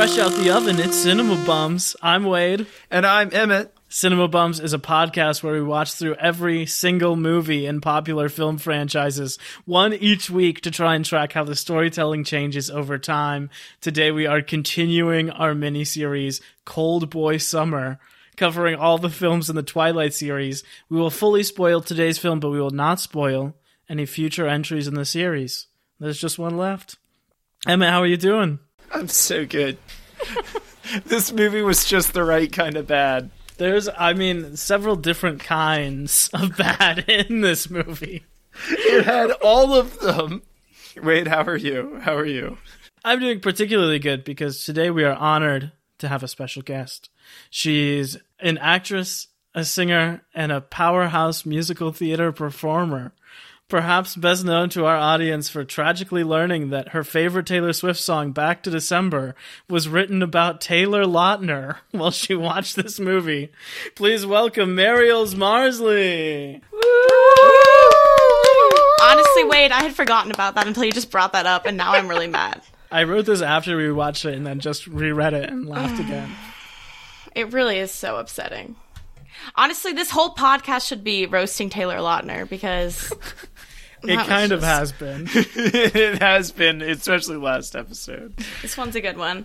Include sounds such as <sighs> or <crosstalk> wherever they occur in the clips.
fresh out the oven, it's Cinema Bums. I'm Wade. And I'm Emmett. Cinema Bums is a podcast where we watch through every single movie in popular film franchises, one each week to try and track how the storytelling changes over time. Today we are continuing our mini-series, Cold Boy Summer, covering all the films in the Twilight series. We will fully spoil today's film, but we will not spoil any future entries in the series. There's just one left. Emmett, how are you doing? I'm so good. this movie was just the right kind of bad. There's, I mean, several different kinds of <laughs> bad in this movie. It had all of them. Wait, how are you? How are you? I'm doing particularly good because today we are honored to have a special guest. She's an actress, a singer, and a powerhouse musical theater performer. Perhaps best known to our audience for tragically learning that her favorite Taylor Swift song, Back to December, was written about Taylor Lautner <laughs> while she watched this movie. Please welcome Mariels Marsley. Honestly, Wade, I had forgotten about that until you just brought that up, and now I'm really mad. I wrote this after we watched it and then just reread it and laughed <sighs> again. It really is so upsetting. Honestly, this whole podcast should be roasting Taylor Lautner because <laughs> It That was kind of just- has been. <laughs> it has been, especially last episode. this one's a good one.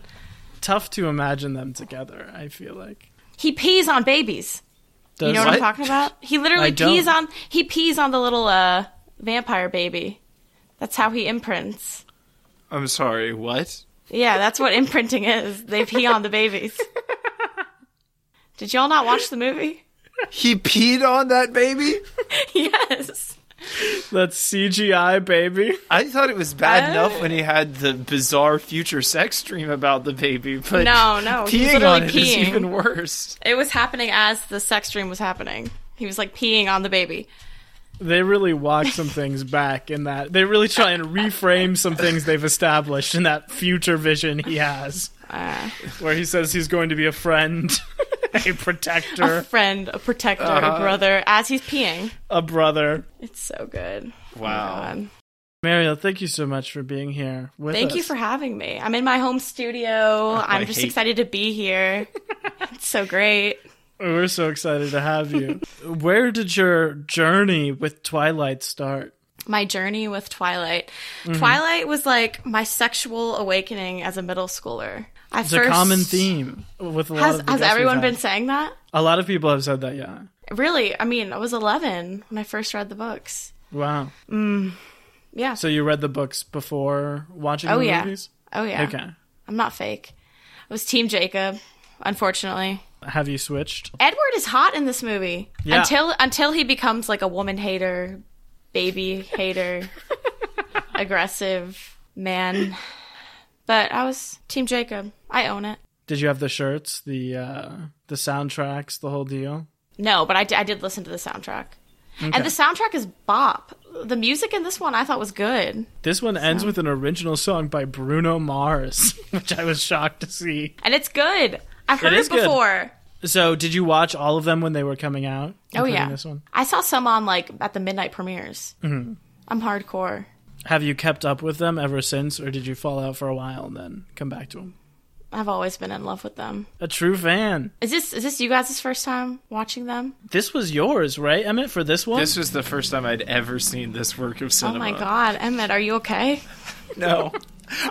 Tough to imagine them together, I feel like. He pees on babies. Does You know what, What? I'm talking about? He I literally don't. pees on he pees on the little uh vampire baby. That's how he imprints. I'm sorry, what? Yeah, that's what imprinting is. They pee on the babies. <laughs> Did y'all not watch the movie? He peed on that baby? <laughs> yes. That's CGI, baby. I thought it was bad Uh. enough when he had the bizarre future sex dream about the baby, but No, no, he peeing on it is peeing. even worse. It was happening as the sex dream was happening. He was like peeing on the baby. They really walk some things back in that. They really try and reframe some things they've established in that future vision he has, Uh, where he says he's going to be a friend, <laughs> <laughs> a protector, a friend, a protector, Uh-huh. a brother, as he's peeing. a brother. It's so good. Wow. God. Mariel, thank you so much for being here with Thank you for having me. I'm in my home studio. I'm just hate- excited to be here. <laughs> it's so great. We're so excited to have you. <laughs> Where did your journey with Twilight start? My journey with Twilight. Mm-hmm. Twilight was like my sexual awakening as a middle schooler. At It's a common theme with a lot Has, of has everyone been saying that? A lot of people have said that, yeah. Really? I mean, I was 11 when I first read the books. Wow. Mm, yeah. So you read the books before watching oh the yeah. movies? Oh yeah. Okay. I'm not fake. I was Team Jacob, unfortunately. Have you switched? Edward is hot in this movie Yeah. until until he becomes like a woman hater, baby hater, <laughs> aggressive man. But I was Team Jacob. I own it. Did you have the shirts, the uh the soundtracks, the whole deal? No, but I, did listen to the soundtrack. And the soundtrack is bop. The music in this one I thought was good. This one ends with an original song by Bruno Mars, <laughs> which I was shocked to see. And it's good. I've heard it good. before. So, did you watch all of them when they were coming out? Oh yeah. This one. I saw some on like at the midnight premieres. Mm-hmm. I'm hardcore. Have you kept up with them ever since, or did you fall out for a while and then come back to them? I've always been in love with them. A true fan. Is this is this you guys' first time watching them? This was yours, right, Emmett, for this one? This was the first time I'd ever seen this work of cinema. Oh my god, Emmett, are you okay? <laughs> No.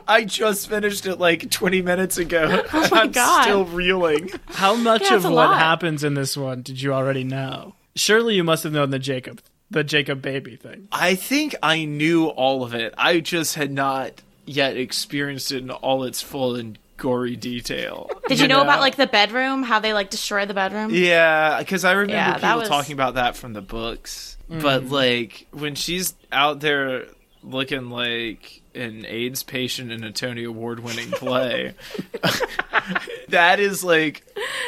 I just finished it like 20 minutes ago. <laughs> Oh my I'm God. still reeling. How much Yeah, of what lot. happens in this one did you already know? Surely you must have known the Jacob, the Jacob baby thing. I think I knew all of it. I just had not yet experienced it in all its full and gory detail. Did you know know. about like the bedroom? How they like destroy the bedroom? Yeah, because I remember Yeah, people was- talking about that from the books. Mm. But like when she's out there looking like an AIDS patient in a Tony Award winning play, <laughs> that is like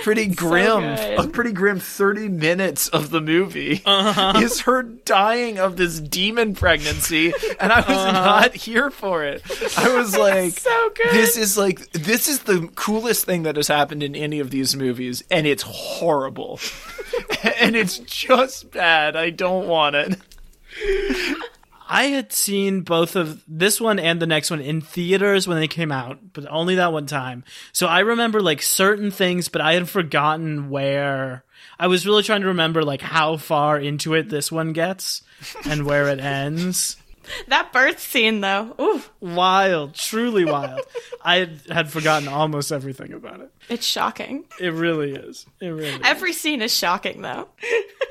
pretty grim. good. a pretty grim thirty minutes of the movie uh-huh. is her dying of this demon pregnancy, and I was uh-huh. not here for it. I was <laughs> like, So good. this is like this is the coolest thing that has happened in any of these movies, and it's horrible, <laughs> and it's just bad. I don't want it. I had seen both of this one and the next one in theaters when they came out, but only that one time. So I remember like certain things, but I had forgotten where. I was really trying to remember like how far into it this one gets and where it ends. <laughs> That birth scene, though. Ooh, Wild, truly wild. <laughs> I had, had forgotten almost everything about it. it's shocking. It really is. It really is. Every scene is shocking, though.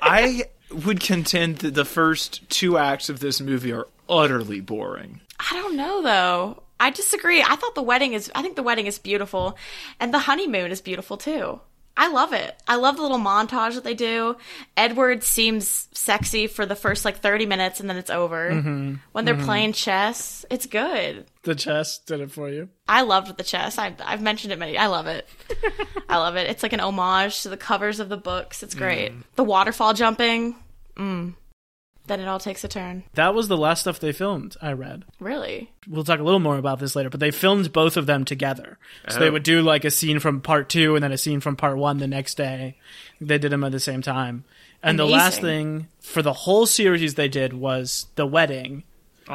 I <laughs> would contend that the first two acts of this movie are utterly boring. I don't know, though. I disagree. I thought the wedding is, I think the wedding is beautiful. And the honeymoon is beautiful, too. I love it. I love the little montage that they do. Edward seems sexy for the first like 30 minutes and then it's over. Mm-hmm. When they're mm-hmm. playing chess, it's good. The chess did it for you. I loved the chess. I've, I've mentioned it many. I love it. <laughs> I love it. It's like an homage to the covers of the books. It's great. Mm. The waterfall jumping. Mm. Then it all takes a turn. That was the last stuff they filmed, I read. Really? We'll talk a little more about this later, but they filmed both of them together. So they Oh. would do like a scene from part two and then a scene from part one the next day. They did them at the same time. And the last thing for the whole series they did was the wedding.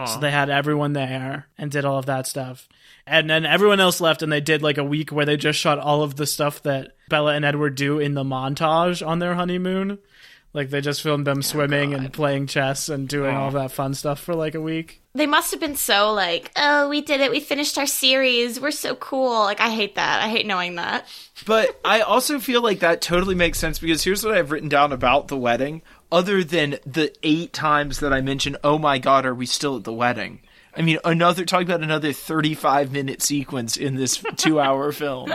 So they had everyone there and did all of that stuff. And then everyone else left and they did like a week where they just shot all of the stuff that Bella and Edward do in the montage on their honeymoon. Like they just filmed them oh, swimming and playing chess and doing all oh. that fun stuff for like a week. They must have been so like, oh, we did it. We finished our series. We're so cool. Like, I hate that. I hate knowing that. But <laughs> I also feel like that totally makes sense because here's what I've written down about the wedding. Other than the eight times that I mentioned, oh my god, are we still at the wedding? I mean, another talk about another 35 minute sequence in this two hour <laughs> film.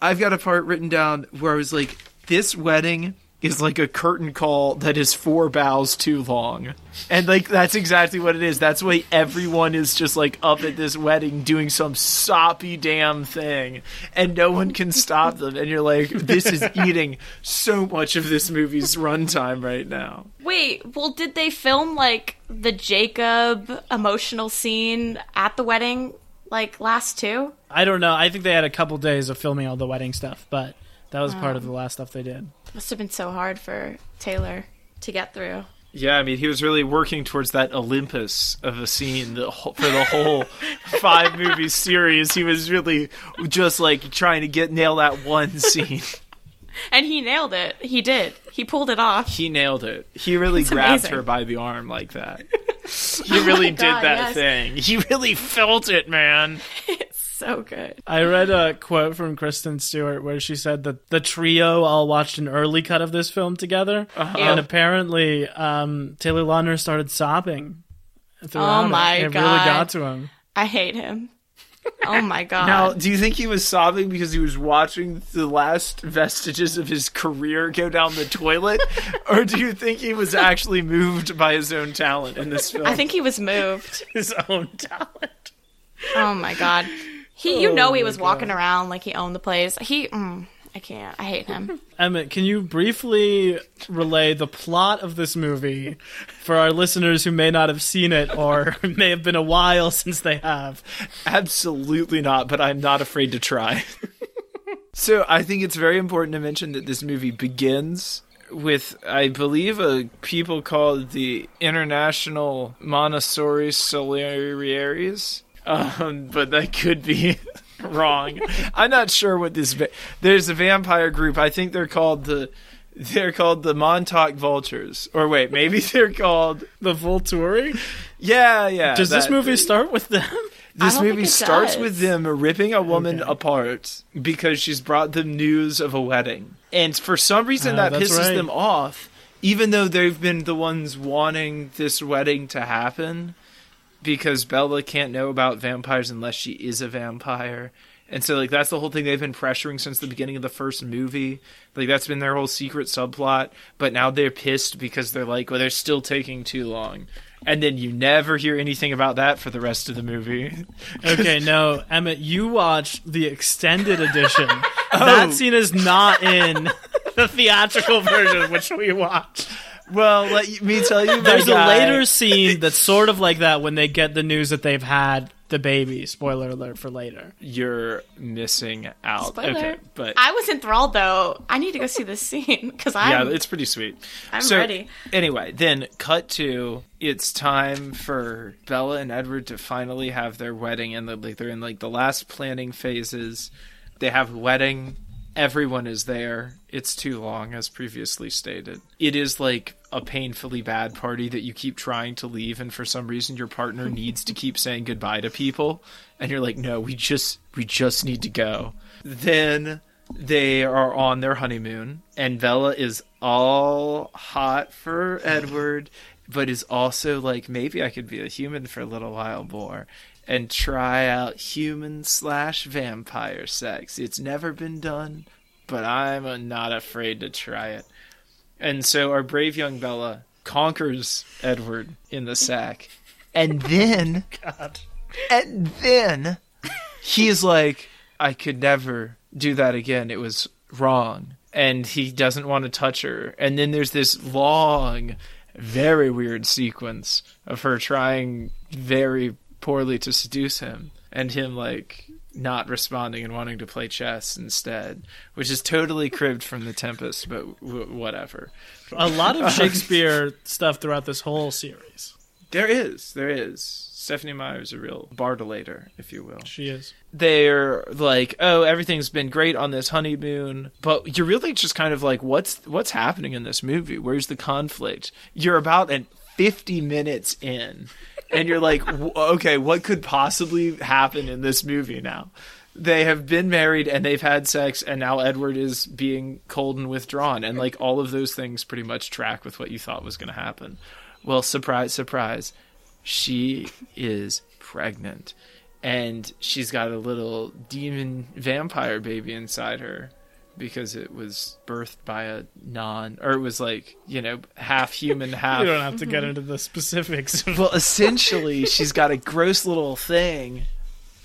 I've got a part written down where I was like, this wedding is like a curtain call that is four bows too long. And like that's exactly what it is. That's why everyone is just like up at this wedding doing some soppy damn thing and no one can stop them. And you're like, this is <laughs> eating so much of this movie's runtime right now. Wait, well, did they film like the Jacob emotional scene at the wedding, like last two? I don't know. I think they had a couple days of filming all the wedding stuff, but that was part of oh. the last stuff they did. Must have been so hard for Taylor to get through. Yeah, I mean, he was really working towards that Olympus of a scene the whole, for the whole five movie <laughs> series. He was really just like trying to get nail that one scene. <laughs> And he nailed it. He did. He pulled it off. He nailed it. He really It's grabbed amazing. her by the arm like that. <laughs> He really oh did God, that yes. thing. He really felt it, man. <laughs> So good. I read a quote from Kristen Stewart where she said that the trio all watched an early cut of this film together, and apparently um, Taylor Lautner started sobbing. throughout Oh my it. It really got to him. I hate him. Oh my <laughs> god. Now, do you think he was sobbing because he was watching the last vestiges of his career go down the toilet? <laughs> or do you think he was actually moved by his own talent in this film? I think he was moved. His own talent. Oh my god. He, you Oh know, he my was walking around like he owned the place. He, mm, I can't. I hate him. <laughs> Emmett, can you briefly relay the plot of this movie for our listeners who may not have seen it or <laughs> may have been a while since they have? Absolutely not, but I'm not afraid to try. <laughs> so I think it's very important to mention that this movie begins with, I believe, a people called the International Montessori Solariaries. Um, but that could be <laughs> wrong. I'm not sure what this. Va- There's a vampire group. I think they're called the. They're called the Montauk Vultures. Or wait, maybe <laughs> they're called. The Volturi? Yeah, yeah. Does this that- movie start with them? this movie starts does. with them ripping a woman Okay. apart because she's brought them news of a wedding. And for some reason Ah, that pisses right. them off, even though they've been the ones wanting this wedding to happen because Bella can't know about vampires unless she is a vampire. And so like that's the whole thing they've been pressuring since the beginning of the first movie. Like that's been their whole secret subplot, but now they're pissed because they're like, well they're still taking too long. And then you never hear anything about that for the rest of the movie. <laughs> Okay, no, Emmett, you watched the extended edition. <laughs> That oh. scene is not in <laughs> the theatrical version, which we watched. Well, let me tell you, <laughs> my There's a later scene that's sort of like that when they get the news that they've had the baby. Spoiler alert for later. You're missing out. Spoiler. Okay, but I was enthralled though. I need to go see this scene because I'm it's pretty sweet. I'm So, ready. Anyway, then cut to it's time for Bella and Edward to finally have their wedding, and they're, like they're in like the last planning phases. They have wedding. Everyone is there. It's too long, as previously stated. It is like a painfully bad party that you keep trying to leave, and for some reason your partner <laughs> needs to keep saying goodbye to people, and you're like, no, we just we just need to go. Then they are on their honeymoon, and Bella is all hot for <laughs> Edward, but is also like, maybe I could be a human for a little while more and try out human slash vampire sex. It's never been done, but I'm not afraid to try it. And so our brave young Bella conquers Edward in the sack. And <laughs> then, God. and then he's like, I could never do that again. It was wrong. And he doesn't want to touch her. And then there's this long, very weird sequence of her trying very poorly to seduce him and him like not responding and wanting to play chess instead, which is totally cribbed from The Tempest, but w- whatever. A lot of <laughs> Shakespeare stuff throughout this whole series. There is, there is. Stephenie Meyer is a real bardolator, if you will. She is. they're like, "Oh, everything's been great on this honeymoon," but you're really just kind of like, "What's what's happening in this movie? Where's the conflict?" You're about at 50 minutes in, and you're like, "Okay, what could possibly happen in this movie now?" They have been married and they've had sex, and now Edward is being cold and withdrawn, and like all of those things pretty much track with what you thought was going to happen. Well, surprise, surprise, she is pregnant and she's got a little demon vampire baby inside her because it was birthed by a non or it was like you know half human <laughs> half You don't have to get mm-hmm. into the specifics. well essentially she's got a gross little thing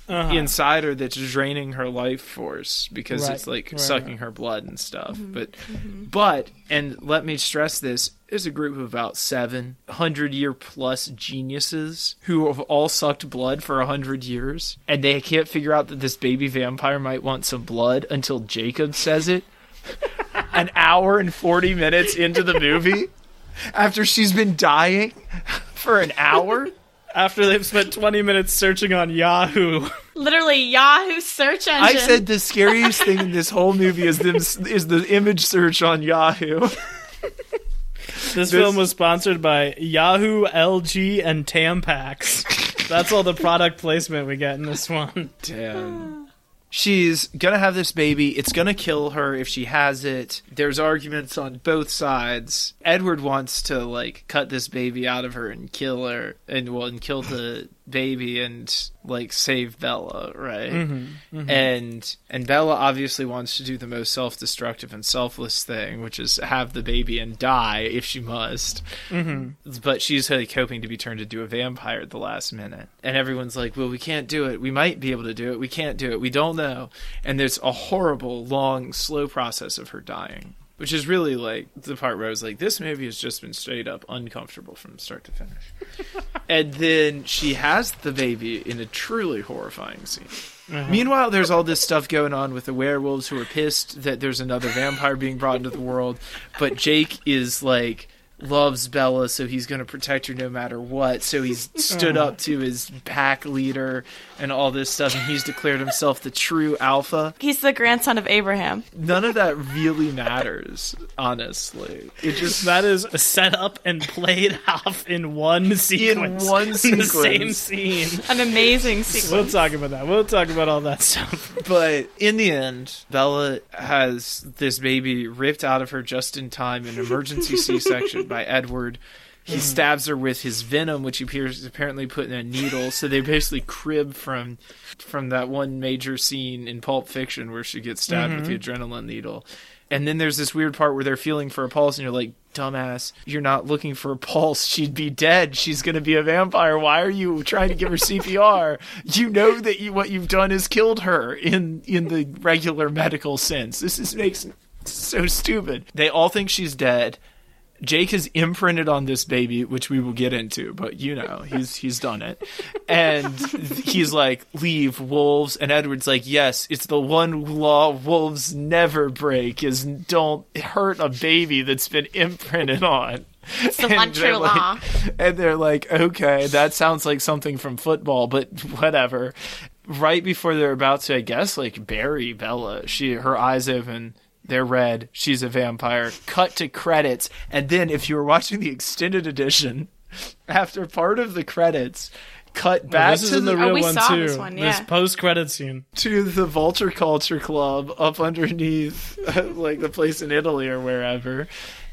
Uh-huh. inside her that's draining her life force because Right, it's like right, sucking right. her blood and stuff but but and let me stress this there's a group of about 700 year plus geniuses who have all sucked blood for a 100 years and they can't figure out that this baby vampire might want some blood until jacob says it <laughs> an hour and 40 minutes into the movie after she's been dying for an hour <laughs> After they've spent 20 minutes searching on Yahoo. Literally Yahoo search engine. I said the scariest thing in this whole <laughs> movie is them is the image search on Yahoo. This, film was sponsored by Yahoo, LG, and Tampax. That's all the product placement we get in this one. Damn. She's gonna have this baby. It's gonna kill her if she has it. There's arguments on both sides. Edward wants to like cut this baby out of her and kill her, and well, and kill the baby and like save Bella, right? Mm-hmm, mm-hmm. And and Bella obviously wants to do the most self-destructive and selfless thing, which is have the baby and die if she must. Mm-hmm. But she's like hoping to be turned into a vampire at the last minute. And everyone's like, well, we can't do it. We might be able to do it. We can't do it. We don't know. And there's a horrible, long, slow process of her dying. Which is really like the part where I was like, this movie has just been straight up uncomfortable from start to finish. <laughs> and then she has the baby in a truly horrifying scene. Uh-huh. Meanwhile, there's all this stuff going on with the werewolves who are pissed that there's another vampire being brought into the world. But Jake is like loves Bella, so he's going to protect her no matter what. So he's <laughs> stood up to his pack leader and all this stuff, and he's declared himself the true alpha. He's the grandson of Abraham. None of that really matters, honestly. It just That is set up and played <laughs> off in one sequence. one <laughs> In the same scene. An amazing sequence. We'll talk about that. We'll talk about all that stuff. But in the end, Bella has this baby ripped out of her just in time in emergency C-section by Edward. He mm-hmm. stabs her with his venom, which he appears apparently put in a needle. So they basically crib from from that one major scene in Pulp Fiction where she gets stabbed with the mm-hmm. adrenaline needle. And then there's this weird part where they're feeling for a pulse, and you're like, "Dumbass, you're not looking for a pulse. She'd be dead. She's gonna be a vampire. Why are you trying to give her CPR? You know that you, what you've done is killed her in in the regular medical sense. This is makes so stupid. They all think she's dead. Jake has imprinted on this baby, which we will get into, but you know, he's he's done it. And he's like, leave wolves. And Edward's like, yes, it's the one law wolves never break is don't hurt a baby that's been imprinted on. It's the one true like, law. And they're like, okay, that sounds like something from football, but whatever. Right before they're about to, I guess, like bury Bella, she her eyes open they're red. She's a vampire. Cut to credits. And then, if you were watching the extended edition, <laughs> after part of the credits, cut back this is to in the the, real Oh, we one saw too. this one, This post credit scene. to the Vulture Culture Club up underneath, <laughs> like the place in Italy or wherever.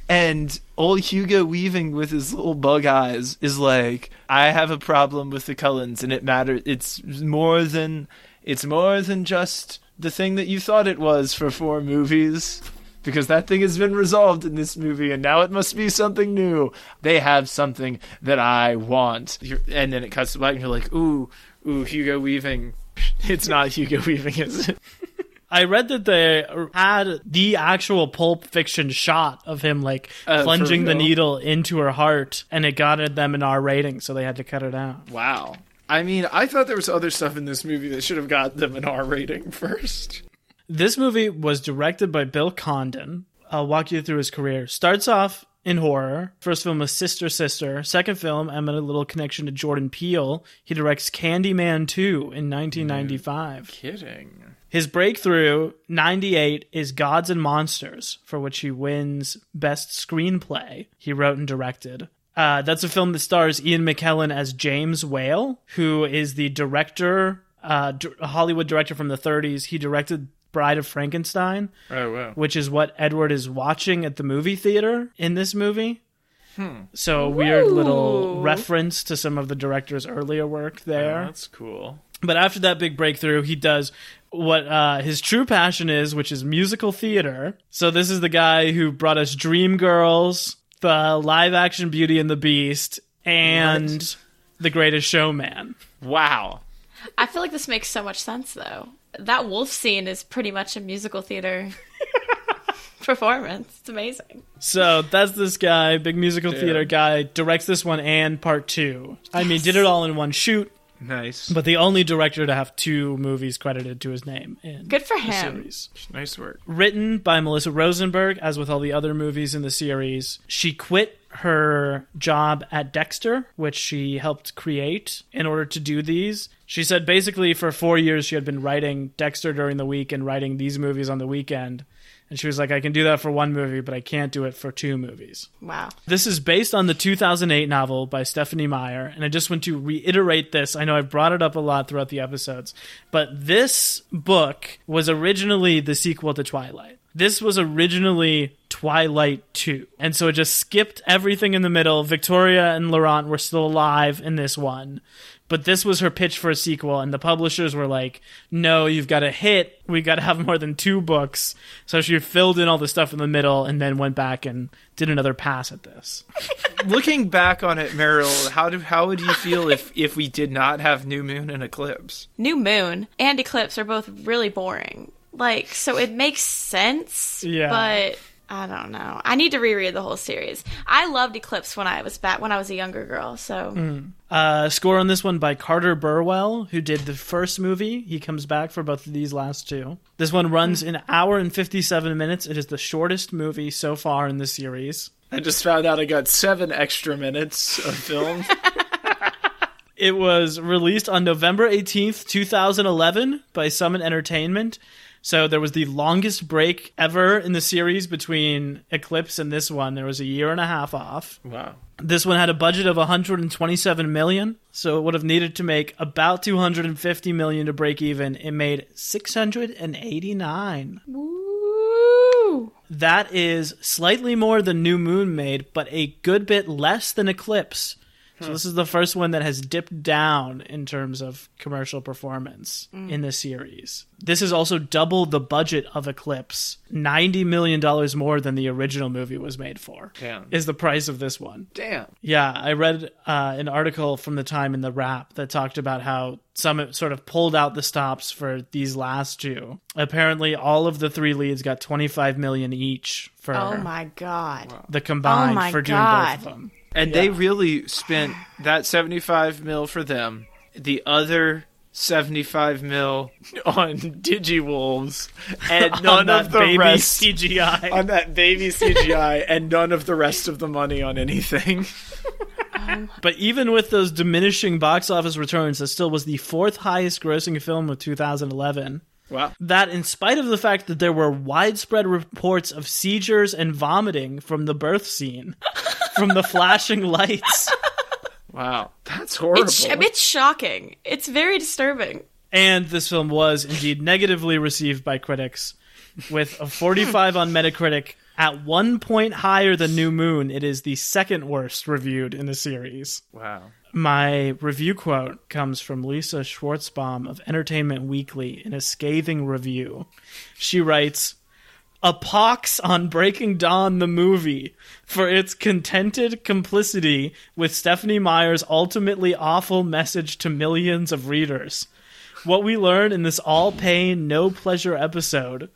And old Hugo Weaving with his little bug eyes is like, I have a problem with the Cullens, and it matters. It's more than it's more than just the thing that you thought it was for four movies. Because that thing has been resolved in this movie, and now it must be something new. They have something that I want, and then it cuts to black, and you're like, "Ooh, ooh, Hugo Weaving." <laughs> It's not Hugo Weaving, is it? <laughs> I read that they had the actual Pulp Fiction shot of him like Uh, plunging the needle into her heart, and it got them an R rating, so they had to cut it out. Wow. I mean, I thought there was other stuff in this movie that should have got them an R rating <laughs> first. This movie was directed by Bill Condon. I'll walk you through his career. Starts off in horror. First film was Sister Sister. Second film, I'm a little connection to Jordan Peele. He directs Candyman 2 in 1995. Kidding. His breakthrough, 98, is Gods and Monsters, for which he wins Best Screenplay. He wrote and directed. Uh, that's a film that stars Ian McKellen as James Whale, who is the director, uh, d- a Hollywood director from the 30s. He directed Bride of Frankenstein, Oh wow. which is what Edward is watching at the movie theater in this movie. So, a weird little reference to some of the director's earlier work there. that's cool. But after that big breakthrough, he does what uh, his true passion is, which is musical theater. So this is the guy who brought us Dreamgirls, the live action Beauty and the Beast, and The Greatest Showman. Wow. I feel like this makes so much sense, though. That wolf scene is pretty much a musical theater <laughs> performance. It's amazing. So that's this guy, big musical theater guy, directs this one and part two. I mean, did it all in one shoot, Nice. but the only director to have two movies credited to his name in Good for the him. series. nice work. written by Melissa Rosenberg, as with all the other movies in the series. She quit her job at Dexter, which she helped create in order to do these. She said basically for four years she had been writing Dexter during the week and writing these movies on the weekend. And she was like, I can do that for one movie, but I can't do it for two movies. Wow. This is based on the 2008 novel by Stephenie Meyer, and I just want to reiterate this. I know I've brought it up a lot throughout the episodes, but this book was originally the sequel to Twilight. This was originally Twilight 2. And so it just skipped everything in the middle. Victoria and Laurent were still alive in this one. But this was her pitch for a sequel, and the publishers were like, no, you've got to hit. We've got to have more than two books. So she filled in all the stuff in the middle and then went back and did another pass at this. <laughs> Looking back on it, Mariel, how do how would you feel if if we did not have New Moon and Eclipse? New Moon and Eclipse are both really boring. Like, so it makes sense. Yeah. But I don't know. I need to reread the whole series. I loved Eclipse when I was back when I was a younger girl. So Uh, score on this one by Carter Burwell, who did the first movie. He comes back for both of these last two. This one runs an hour and 57 minutes. It is the shortest movie so far in the series. I just found out I got seven extra minutes of film. <laughs> It was released on November 18th, 2011 by Summit Entertainment. So there was the longest break ever in the series between Eclipse and this one. There was a year and a half off. wow. This one had a budget of 127 million, so it would have needed to make about 250 million to break even. It made 689. Woo! That is slightly more than New Moon made, but a good bit less than Eclipse. So this is the first one that has dipped down in terms of commercial performance in the series. This is also double the budget of Eclipse. $90 million more than the original movie was made for. Damn. Is the price of this one. Damn. Yeah, I read uh, an article from the time in the Wrap that talked about how Summit sort of pulled out the stops for these last two. Apparently, all of the three leads got 25 million each for Oh my god. the combined Oh for doing God. both of them. And they really spent that 75 mil for them, the other 75 mil <laughs> on Digiwolves, and <laughs> none that of the baby rest CGI. <laughs> on that baby CGI, and none of the rest of the money on anything. But even with those diminishing box office returns, this still was the fourth highest grossing film of 2011. Wow. That, in spite of the fact that there were widespread reports of seizures and vomiting from the birth scene, from the flashing lights, Wow. That's horrible. It's, I it's shocking. It's very disturbing. and this film was indeed negatively received by critics, with a 45 on Metacritic. At one point higher than New Moon, it is the second worst reviewed in the series. wow. My review quote comes from Lisa Schwarzbaum of Entertainment Weekly in a scathing review. She writes, A pox on Breaking Dawn the movie for its contented complicity with Stephenie Meyer's ultimately awful message to millions of readers. What we learn in this all pain, no pleasure episode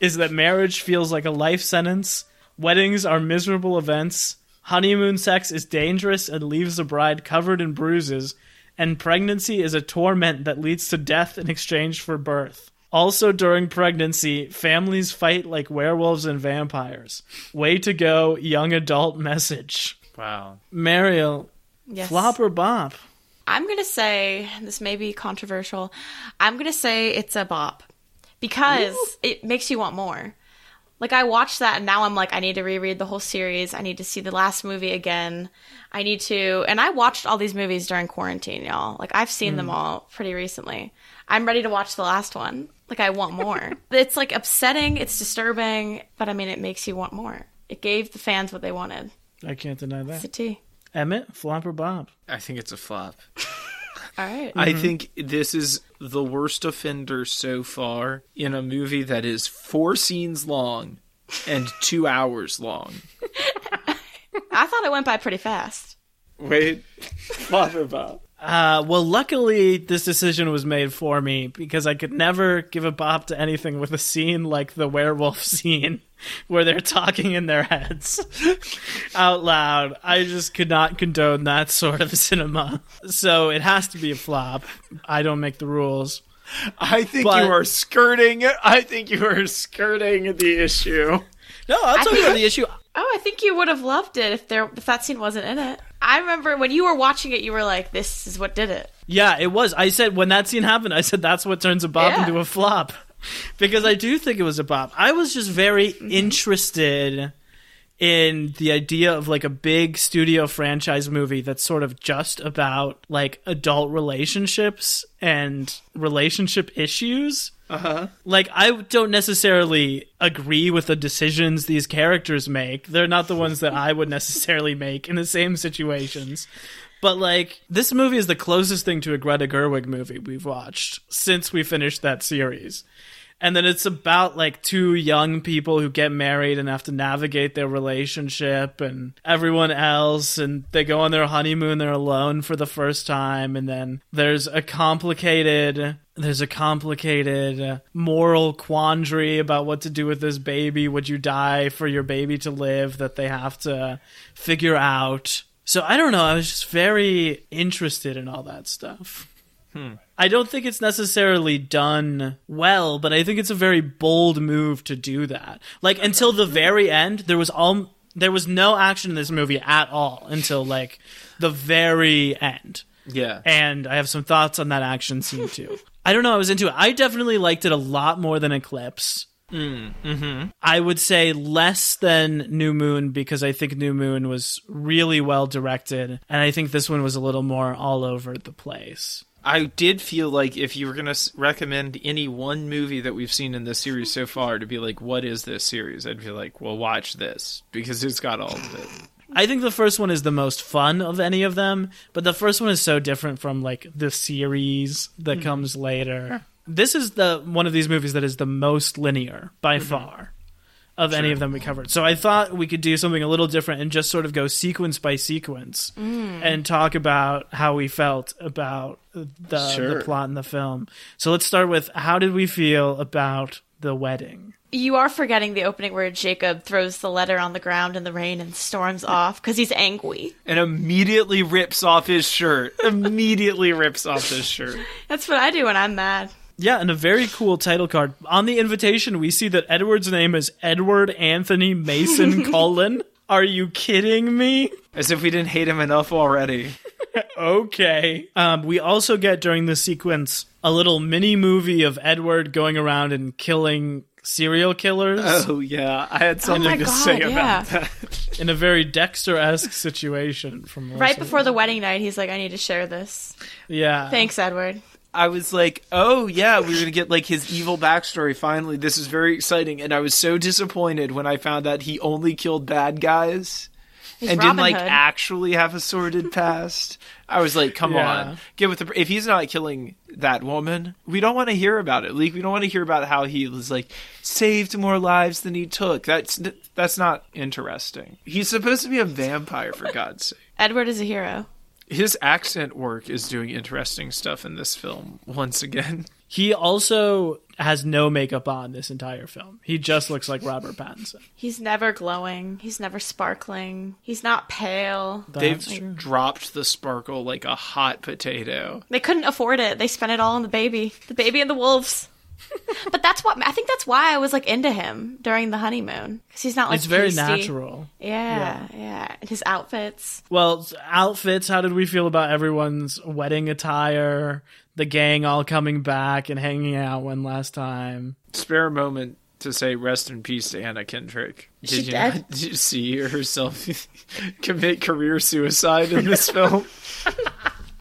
is that marriage feels like a life sentence, weddings are miserable events, honeymoon sex is dangerous and leaves the bride covered in bruises, and pregnancy is a torment that leads to death in exchange for birth. Also, during pregnancy, families fight like werewolves and vampires. Way to go, young adult message. Wow. Mariel, Yes. flop or bop? I'm gonna say this may be controversial. I'm gonna say it's a bop because it makes you want more. Like I watched that and now I'm like I need to reread the whole series. I need to see the last movie again. I need to and I watched all these movies during quarantine, y'all. Like I've seen hmm. them all pretty recently. I'm ready to watch the last one. Like I want more. <laughs> it's like upsetting, it's disturbing, but I mean it makes you want more. It gave the fans what they wanted. I can't deny that. It's a that. T. Emmett, flop or bop? I think it's a flop. <laughs> All right. I mm-hmm. think this is the worst offender so far in a movie that is four scenes long and two hours long. <laughs> I thought it went by pretty fast. Wait, flop or bop? Uh, well, luckily, this decision was made for me because I could never give a bop to anything with a scene like the werewolf <laughs> scene where they're talking in their heads <laughs> out loud. I just could not condone that sort of cinema. So it has to be a flop. I don't make the rules. I think But- you are skirting. I think you are skirting the issue. No, I'll tell you about the issue. Oh, I think you would have loved it if there if that scene wasn't in it. I remember when you were watching it, you were like, "This is what did it." Yeah, it was. I said when that scene happened, I said that's what turns a bop Yeah. into a flop. <laughs> Because I do think it was a bop. I was just very mm-hmm. interested in the idea of like a big studio franchise movie that's sort of just about like adult relationships and relationship issues. Uh-huh. Like I don't necessarily agree with the decisions these characters make. They're not the ones that I would necessarily make in the same situations. But like this movie is the closest thing to a Greta Gerwig movie we've watched since we finished that series. And then it's about like two young people who get married and have to navigate their relationship and everyone else and they go on their honeymoon they're alone for the first time and then there's a complicated there's a complicated uh, moral quandary about what to do with this baby. Would you die for your baby to live that they have to figure out? So i don't know i was just very interested in all that stuff Hmm. I don't think it's necessarily done well, but I think it's a very bold move to do that. Like until the very end, there was all there was no action in this movie at all until like the very end. Yeah. And I have some thoughts on that action scene too. <laughs> I don't know, I was into it. I definitely liked it a lot more than Eclipse. Hmm, mm-hmm. I would say less than New Moon because I think New Moon was really well directed, and I think this one was a little more all over the place. I did feel like if you were going to recommend any one movie that we've seen in this series so far to be like, what is this series? I'd be like, well, watch this because it's got all of it. I think the first one is the most fun of any of them, but the first one is so different from like the series that hmm. comes later. This is the one of these movies that is the most linear by mm-hmm. far of any of them we covered. So I thought we could do something a little different and just sort of go sequence by sequence mm. Mm-hmm. and talk about how we felt about the, Sure. the plot in the film. So let's start with how did we feel about the wedding? You are forgetting the opening where Jacob throws the letter on the ground in the rain and storms off because he's angry. and immediately rips off his shirt. immediately rips off his shirt. <laughs> That's what I do when I'm mad. Yeah, and a very cool title card. On the invitation, we see that Edward's name is Edward Anthony Mason <laughs> Cullen. Are you kidding me? As if we didn't hate him enough already. <laughs> Okay. Um, we also get during this sequence a little mini movie of Edward going around and killing serial killers Oh yeah, I had something my to God, say yeah. about that. in a very Dexter-esque situation. From Right before the wedding night, he's like, I need to share this. yeah, Thanks, Edward. I was like, oh yeah, we are gonna get like his evil backstory. Finally, this is very exciting, and I was so disappointed when I found out he only killed bad guys He's and Robin didn't like Hood. actually have a sordid past. I was like, come Yeah. on, get with the. If he's not killing that woman, we don't want to hear about it. Like, we don't want to hear about how he was like saved more lives than he took. That's that's not interesting. He's supposed to be a vampire, for God's sake. Edward is a hero. His accent work is doing interesting stuff in this film once again. <laughs> he also has no makeup on this entire film. He just looks like Robert Pattinson. <laughs> He's never glowing. He's never sparkling. He's not pale. They've true. dropped the sparkle like a hot potato. They couldn't afford it. They spent it all on the baby. The baby and the wolves. <laughs> but that's what I think that's why I was like into him during the honeymoon because he's not like It's very pasty. natural. Yeah, yeah, And His outfits. Well, outfits. How did we feel about everyone's wedding attire? The gang all coming back and hanging out one last time. Spare a moment to say rest in peace to Anna Kendrick. Did She you dead? not, <laughs> did you see herself <laughs> commit career suicide in this film?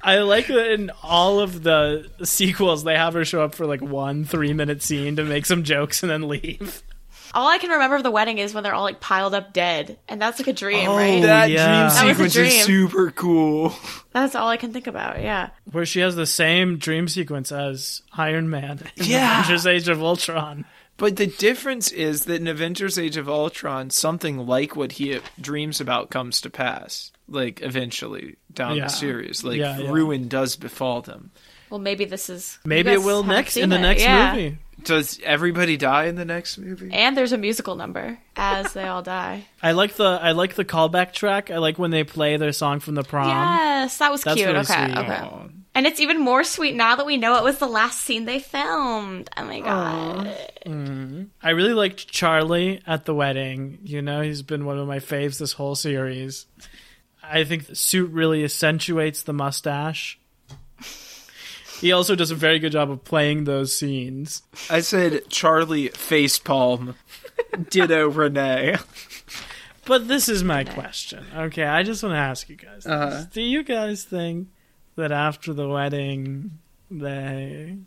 I like that in all of the sequels, they have her show up for like one three minute scene to make some jokes and then leave. All I can remember of the wedding is when they're all like piled up dead, and that's like a dream, Oh, right? that yeah. dream That was a sequence dream. is super cool. That's all I can think about. Yeah. Where she has the same dream sequence as Iron Man in Yeah. Avengers Age of Ultron. But the difference is that in Avengers Age of Ultron, something like what he dreams about comes to pass. Like eventually down Yeah. the series. Like Yeah, yeah. ruin does befall them. Well, maybe this is. Maybe it will next in the it. next Yeah. movie. Does everybody die in the next movie? And there's a musical number as they all die. <laughs> I like the I like the callback track. I like when they play their song from the prom. Yes, that was That's cute. really okay, sweet. okay. Aw. And it's even more sweet now that we know it was the last scene they filmed. Oh my god. I really liked Charlie at the wedding. You know, he's been one of my faves this whole series. I think the suit really accentuates the mustache. He also does a very good job of playing those scenes. I said Charlie facepalm. Ditto Renee. But this is my question. Okay, I just want to ask you guys. this. Uh-huh. Do you guys think that after the wedding they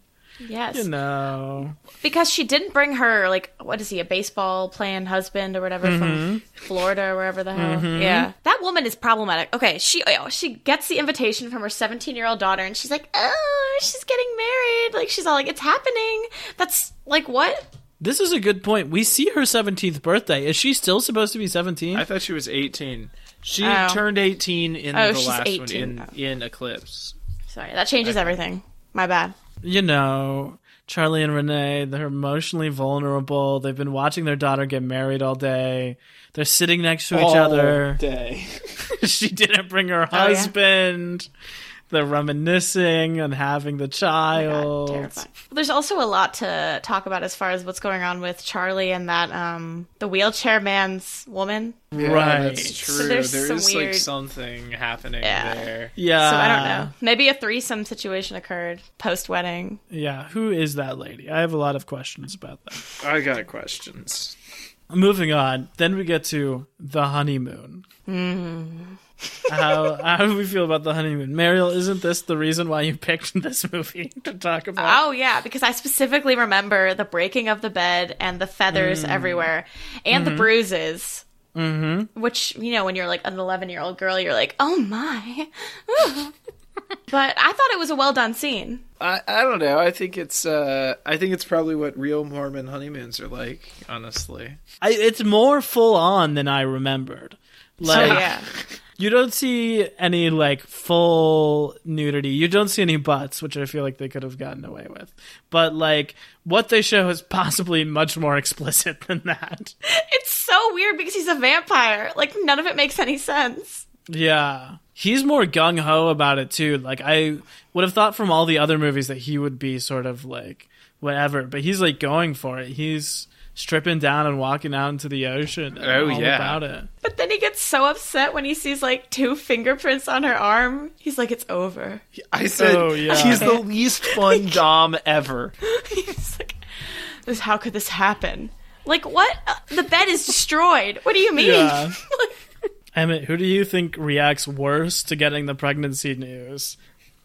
Yes. you know Because she didn't bring her like what is he, a baseball playing husband or whatever Mm-hmm. from Florida or wherever the hell. Yeah. That woman is problematic. Okay, she oh, she gets the invitation from her 17-year-old daughter and she's like, "Oh, she's getting married." Like she's all like, "It's happening." That's like what? This is a good point. We see her 17th birthday. Is she still supposed to be 17? I thought she was 18. She Oh. turned 18 in Oh, the last 18. one in, in Eclipse. Sorry, that changes everything. My bad. you know, Charlie and Renee, they're emotionally vulnerable. They've been watching their daughter get married all day. They're sitting next to each other. day. <laughs> she didn't bring her Oh, yeah? Husband. They're reminiscing and having the God, child. terrifying. There's also a lot to talk about as far as what's going on with Charlie and that um the wheelchair man's woman. Right. that's true. So there's There some is weird- like something happening Yeah. there. yeah. So I don't know. Maybe a threesome situation occurred post wedding. Yeah. Who is that lady? I have a lot of questions about that. I got questions. Moving on. Then we get to the honeymoon. Mm-hmm. How how do we feel about the honeymoon? Mariel, isn't this the reason why you picked <laughs> this movie to talk about? Oh yeah, because I specifically remember the breaking of the bed and the feathers Mm. everywhere and Mm-hmm. the bruises. Mm-hmm. Which, you know, when you're like an 11 year old girl, you're like, oh my. <laughs> but I thought it was a well done scene. I, I don't know. I think it's uh I think it's probably what real Mormon honeymoons are like, honestly. I, it's more full on than I remembered. Like, oh, yeah. You don't see any like full nudity. You don't see any butts, which I feel like they could have gotten away with. But like what they show is possibly much more explicit than that. It's so weird because he's a vampire. Like none of it makes any sense. Yeah. He's more gung ho about it too. Like I would have thought from all the other movies that he would be sort of like whatever, but he's like going for it. He's stripping down and walking out into the ocean. Oh, all yeah. about it. But then he gets so upset when he sees like two fingerprints on her arm. He's like, it's over. I said Oh, yeah. he's the least fun <laughs> dom ever. He's like, this, how could this happen? Like, what? Uh, the bed is destroyed. What do you mean? Yeah. <laughs> Emmett, who do you think reacts worse to getting the pregnancy news?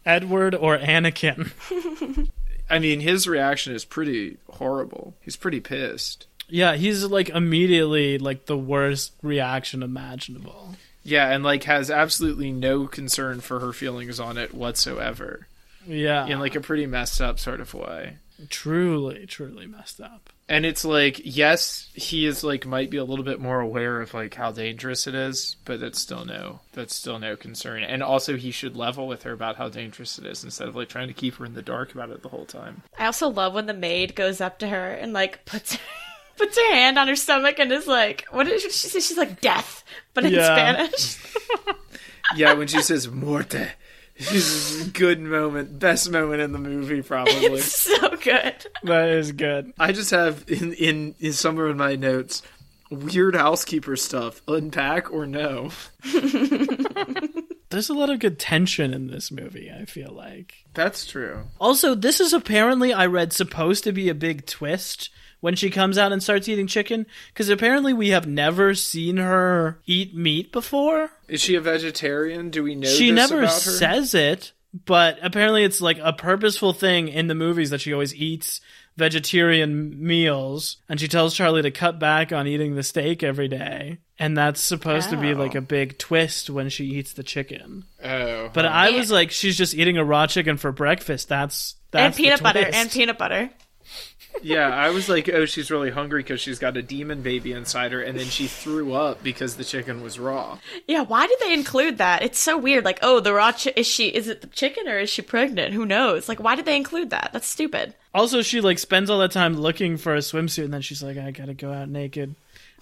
Edward or Anakin? <laughs> I mean, his reaction is pretty horrible. He's pretty pissed. Yeah, he's like immediately like the worst reaction imaginable. Yeah, and like has absolutely no concern for her feelings on it whatsoever. Yeah. In like a pretty messed up sort of way. truly, truly messed up. And it's like, yes, he is like might be a little bit more aware of like how dangerous it is, but that's still no that's still no concern. And also he should level with her about how dangerous it is instead of like trying to keep her in the dark about it the whole time. I also love when the maid goes up to her and like puts <laughs> puts her hand on her stomach and is like, what did she say? She's like death, but in Yeah. Spanish. <laughs> Yeah, when she says morte. It's <laughs> a good moment, best moment in the movie probably. <laughs> It's so good. That is good. I just have in, in in somewhere in my notes weird housekeeper stuff. Unpack or no? <laughs> There's a lot of good tension in this movie, I feel like. That's true. Also, this is apparently, I read, supposed to be a big twist when she comes out and starts eating chicken. Because apparently, we have never seen her eat meat before. Is she a vegetarian? Do we know she this never about her? says it, but apparently, it's like a purposeful thing in the movies that she always eats vegetarian meals. And she tells Charlie to cut back on eating the steak every day. And that's supposed to be Oh. like a big twist when she eats the chicken. Oh, But huh. I was like, she's just eating a raw chicken for breakfast. That's that's and peanut butter. And peanut butter. Yeah, I was like, oh, she's really hungry because she's got a demon baby inside her, and then she threw up because the chicken was raw. Yeah, why did they include that? It's so weird. Like, oh, the raw chi- is she is it the chicken or is she pregnant? Who knows? Like, why did they include that? That's stupid. Also, she like spends all that time looking for a swimsuit, and then she's like, I gotta go out naked.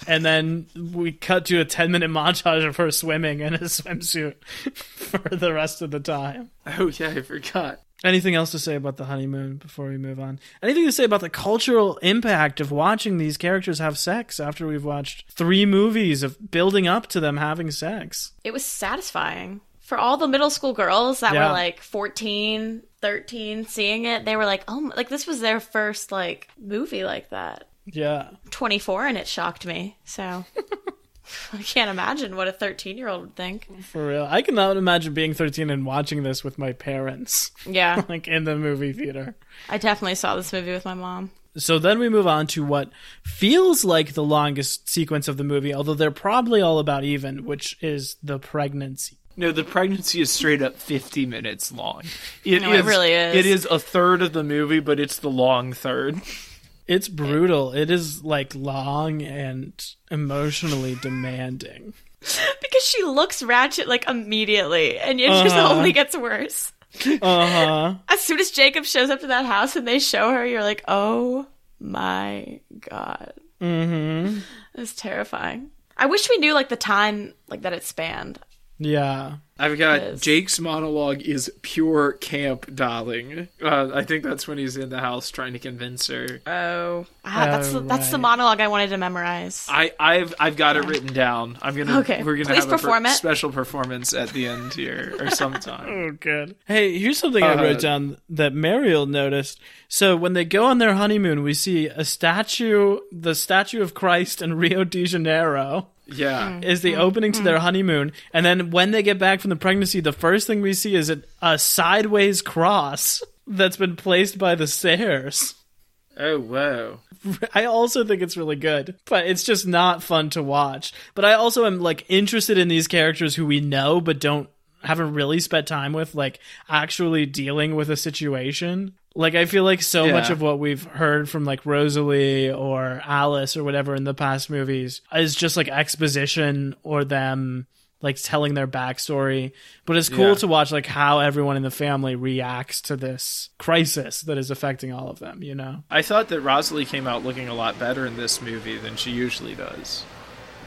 And then we cut to a ten minute montage of her swimming in a swimsuit <laughs> for the rest of the time. Oh yeah, I forgot. Anything else to say about the honeymoon before we move on? Anything to say about the cultural impact of watching these characters have sex after we've watched three movies of building up to them having sex? It was satisfying. For all the middle school girls that Yeah. were like 14, 13 seeing it, they were like, "Oh, like this was their first like movie like that." Yeah. 24 and it shocked me. So <laughs> I can't imagine what a 13-year-old would think. For real. I cannot imagine being 13 and watching this with my parents, Yeah. <laughs> like in the movie theater. I definitely saw this movie with my mom. So then we move on to what feels like the longest sequence of the movie, although they're probably all about even, which is the pregnancy. No, the pregnancy is straight up 50 minutes long. It No, it really is. It is a third of the movie, but it's the long third. <laughs> It's brutal. It is like long and emotionally demanding. <laughs> Because she looks ratchet like immediately and it just Uh-huh. only gets worse. <laughs> Uh huh. As soon as Jacob shows up to that house and they show her, you're like, oh my god. Mm-hmm. It's terrifying. I wish we knew like the time like that it spanned. Yeah. I've got Yes. Jake's monologue is pure camp, darling. Uh, I think that's when he's in the house trying to convince her. Oh, ah, that's the, that's the monologue I wanted to memorize. I, I've I've got it written down. I'm gonna Okay, we're gonna please have a per- it. special performance at the end here or <laughs> sometime. Oh, good. Hey, here's something I Uh, wrote down that Mariel noticed. So when they go on their honeymoon, we see a statue, the statue of Christ in Rio de Janeiro. yeah, is the opening to their honeymoon. And then when they get back from the pregnancy, the first thing we see is a, a sideways cross that's been placed by the stairs. Oh whoa. <laughs> I also think it's really good, but it's just not fun to watch. But I also am like interested in these characters who we know but don't haven't really spent time with, like actually dealing with a situation. Like I feel like so Yeah. much of what we've heard from like Rosalie or Alice or whatever in the past movies is just like exposition or them like telling their backstory. But it's cool Yeah. to watch like how everyone in the family reacts to this crisis that is affecting all of them, you know? I thought that Rosalie came out looking a lot better in this movie than she usually does.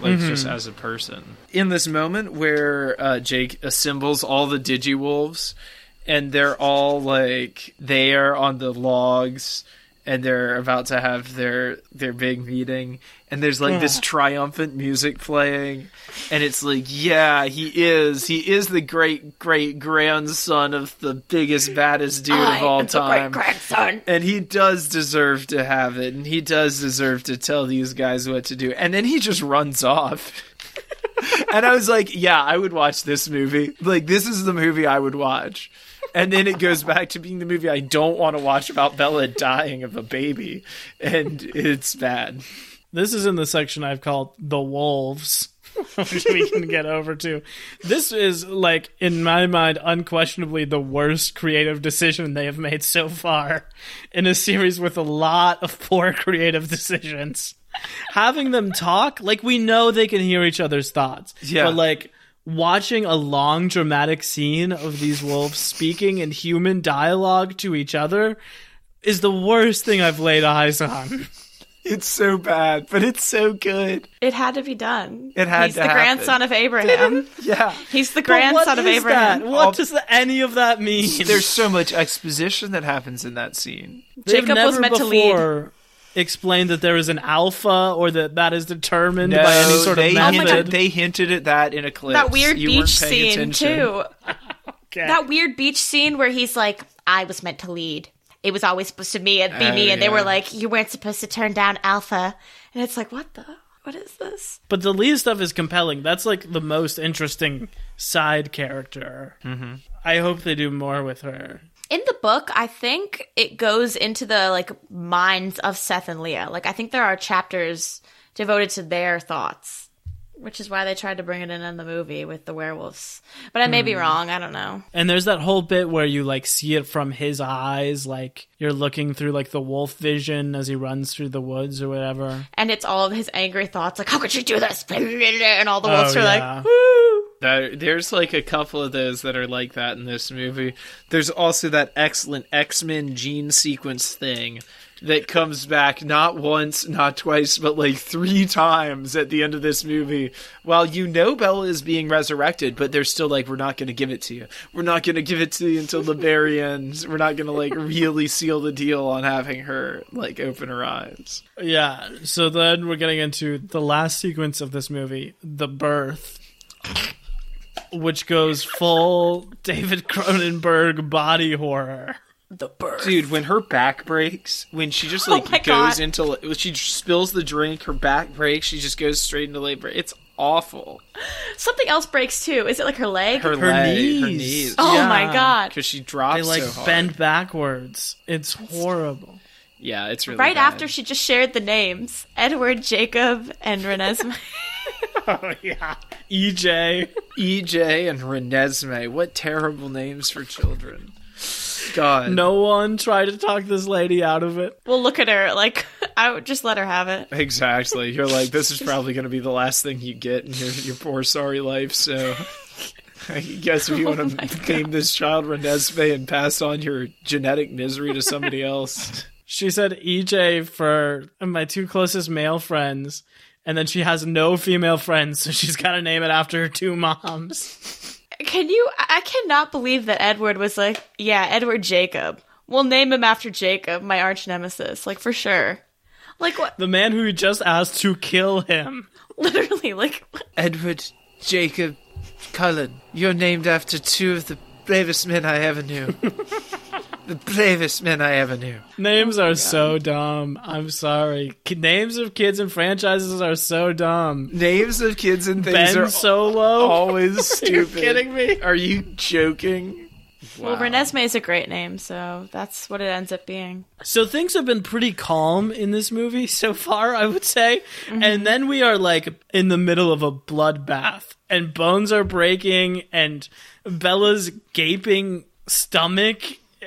Like just as a person. In this moment where uh, Jake assembles all the Digimolves and they're all like they are on the logs and they're about to have their their big meeting and there's like this triumphant music playing and it's like yeah he is he is the great great grandson of the biggest baddest dude of all time. grandson. and he does deserve to have it and he does deserve to tell these guys what to do. And then he just runs off. <laughs> And i was like yeah i would watch this movie. Like this is the movie i would watch. And then it goes back to being the movie i don't want to watch about bella dying of a baby and it's bad This is in the section I've called the wolves, <laughs> which we can get over to. This is like, in my mind, unquestionably the worst creative decision they have made so far in a series with a lot of poor creative decisions. Having them talk, like we know they can hear each other's thoughts. Yeah. But like watching a long dramatic scene of these wolves speaking in human dialogue to each other is the worst thing I've laid eyes on. <laughs> it's so bad but it's so good It had to be done. It had He's to the happen. grandson of Ephraim. yeah He's the grandson of Ephraim. That? What All- does any of that mean? <laughs> there's so much exposition that happens in that scene They've Jacob was never meant to lead. before explained that there is an alpha or that that is determined by any sort they of my method. God. hinted, they hinted at that in Eclipse. that weird You beach scene attention. too. <laughs> Okay. That weird beach scene where he's like, "I was meant to lead. It was always supposed to be, me, and be Oh, me," and they were like, "You weren't supposed to turn down Alpha," and it's like, "What the? What is this?" But the Leah stuff is compelling. That's like the most interesting side character. Mm-hmm. I hope they do more with her. In the book, I think it goes into the like minds of Seth and Leah. Like, I think there are chapters devoted to their thoughts. Which is why they tried to bring it in in the movie with the werewolves. But I may Hmm. be wrong. I don't know. And there's that whole bit where you like see it from his eyes, like you're looking through like the wolf vision as he runs through the woods or whatever. And it's all of his angry thoughts, like, how could you do this? And all the wolves Oh, are yeah. like, woo! There- There's like a couple of those that are like that in this movie. There's also that excellent X Men gene sequence thing that comes back not once, not twice, but like three times at the end of this movie. While you know Bella is being resurrected, but they're still like, we're not going to give it to you. We're not going to give it to you until the very end. We're not going to like really seal the deal on having her like open her eyes. Yeah. So then we're getting into the last sequence of this movie, the birth, which goes full David Cronenberg body horror. The bird. Dude, when her back breaks, when she just Oh like my goes God. into when she spills the drink, her back breaks, she just goes straight into labor. It's awful. Something else breaks too. Is it like her leg? Her, Her leg, her knees. knees. oh Yeah. my god. because she drops They like so hard. bend backwards. It's horrible. Yeah, it's really Right bad. after she just shared the names Edward, Jacob, and Renesmee. <laughs> Oh yeah. EJ. EJ and Renesmee. What terrible names for children. God. No one tried to talk this lady out of it. we'll look at her like, <laughs> I would just let her have it. Exactly. You're like, this <laughs> is probably going to be the last thing you get in your, your poor sorry life. So, <laughs> I guess if you want Oh my to name this child Renesmee and pass on your genetic misery to somebody else, She said EJ for my two closest male friends, and then she has no female friends, so she's got to name it after her two moms. Can you? I I cannot believe that Edward was like, yeah, Edward Jacob. We'll name him after Jacob, my arch nemesis. Like, for sure. Like, what? The man who just asked to kill him. <laughs> Literally, like, Edward Jacob Cullen, you're named after two of the bravest men I ever knew. <laughs> the bravest men I ever knew. Names are so dumb. I'm sorry. K- names of kids and franchises are so dumb. Names of kids and things Ben are Solo. always stupid. <laughs> Are you stupid. kidding me? Are you joking? Well, Wow. Renesmee is a great name, so that's what it ends up being. So things have been pretty calm in this movie <laughs> so far, I would say. Mm-hmm. And then we are like in the middle of a bloodbath and bones are breaking and Bella's gaping stomach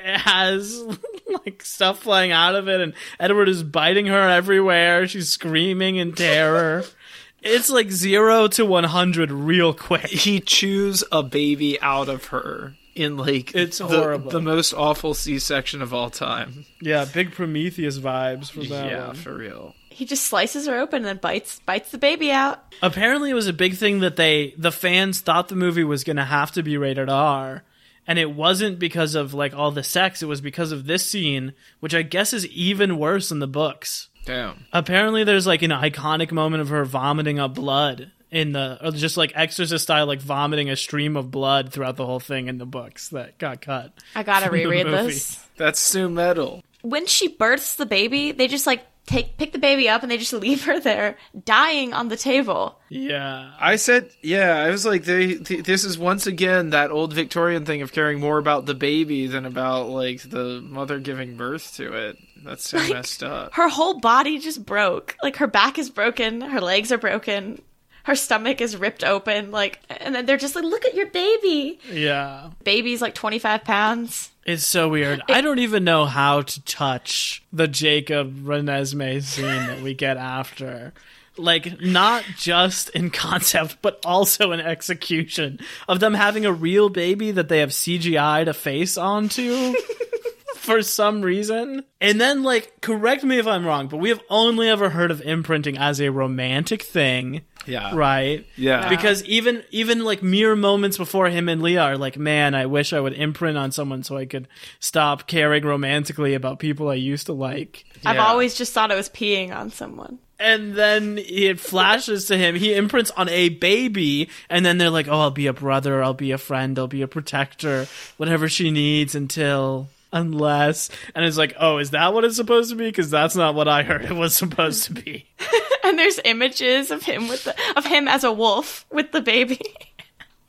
has <laughs> like stuff flying out of it and Edward is biting her everywhere. She's screaming in terror. <laughs> it's like 0 to 100 real quick. he chews a baby out of her in like It's the, horrible. the most awful C-section of all time. Yeah, big Prometheus vibes from that yeah, one. for real. He just slices her open and then bites bites the baby out. apparently it was a big thing that they the fans thought the movie was going to have to be rated R and it wasn't because of like all the sex it was because of this scene which I guess is even worse in the books. Damn. Apparently there's like an iconic moment of her vomiting up blood in the or just like exorcist style like vomiting a stream of blood throughout the whole thing in the books that got cut. I gotta reread this. That's Sue Metal. When she births the baby, they just like take pick the baby up and they just <laughs> leave her there dying on the table. Yeah. I said, yeah, I was like, they, th- this is once again that old Victorian thing of caring more about the baby than about like the mother giving birth to it. That's so <laughs> messed up. Her whole body just broke. Like her back is broken, her legs are broken, her stomach is ripped open. Like, and then they're just like, "Look at your baby." Yeah. Baby's like twenty five pounds. It's so weird. I don't even know how to touch the Jacob Renesmee scene that we get after. Like, not just in concept, but also in execution of them having a real baby that they have CGI'd a face onto <laughs> for some reason. And then, like, correct me if I'm wrong, but we have only ever heard of imprinting as a romantic thing. Yeah. Right. Yeah. Because even even like mere moments before him and Leah are like, man, I wish I would imprint on someone so I could stop caring romantically about people I used to like. I've Yeah. always just thought I was peeing on someone. And then it flashes to him. He imprints on a baby, and then they're like, "Oh, I'll be a brother. I'll be a friend. I'll be a protector. Whatever she needs until." Unless, and it's like, oh, is that what it's supposed to be? Because that's not what I heard it was supposed to be. <laughs> And there's images of him with the of him as a wolf with the baby.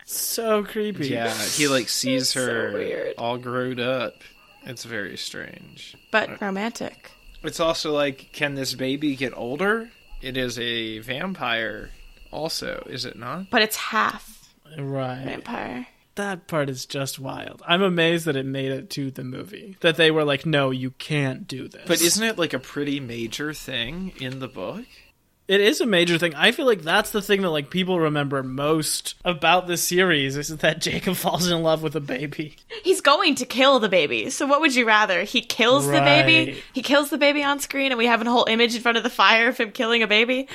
So creepy. Yeah, he like sees so her weird. all grown up. It's very strange. but romantic. It's also like, can this baby get older? It is a vampire, also, is it not? But it's half Right. vampire. That part is just wild. I'm amazed that it made it to the movie. That they were like, no, you can't do this. But isn't it like a pretty major thing in the book? it is a major thing. I feel like that's the thing that like people remember most about this series is that Jacob falls in love with a baby. He's going to kill the baby. So what would you rather? He kills the baby. He kills the baby on screen and we have a whole image in front of the fire of him killing a baby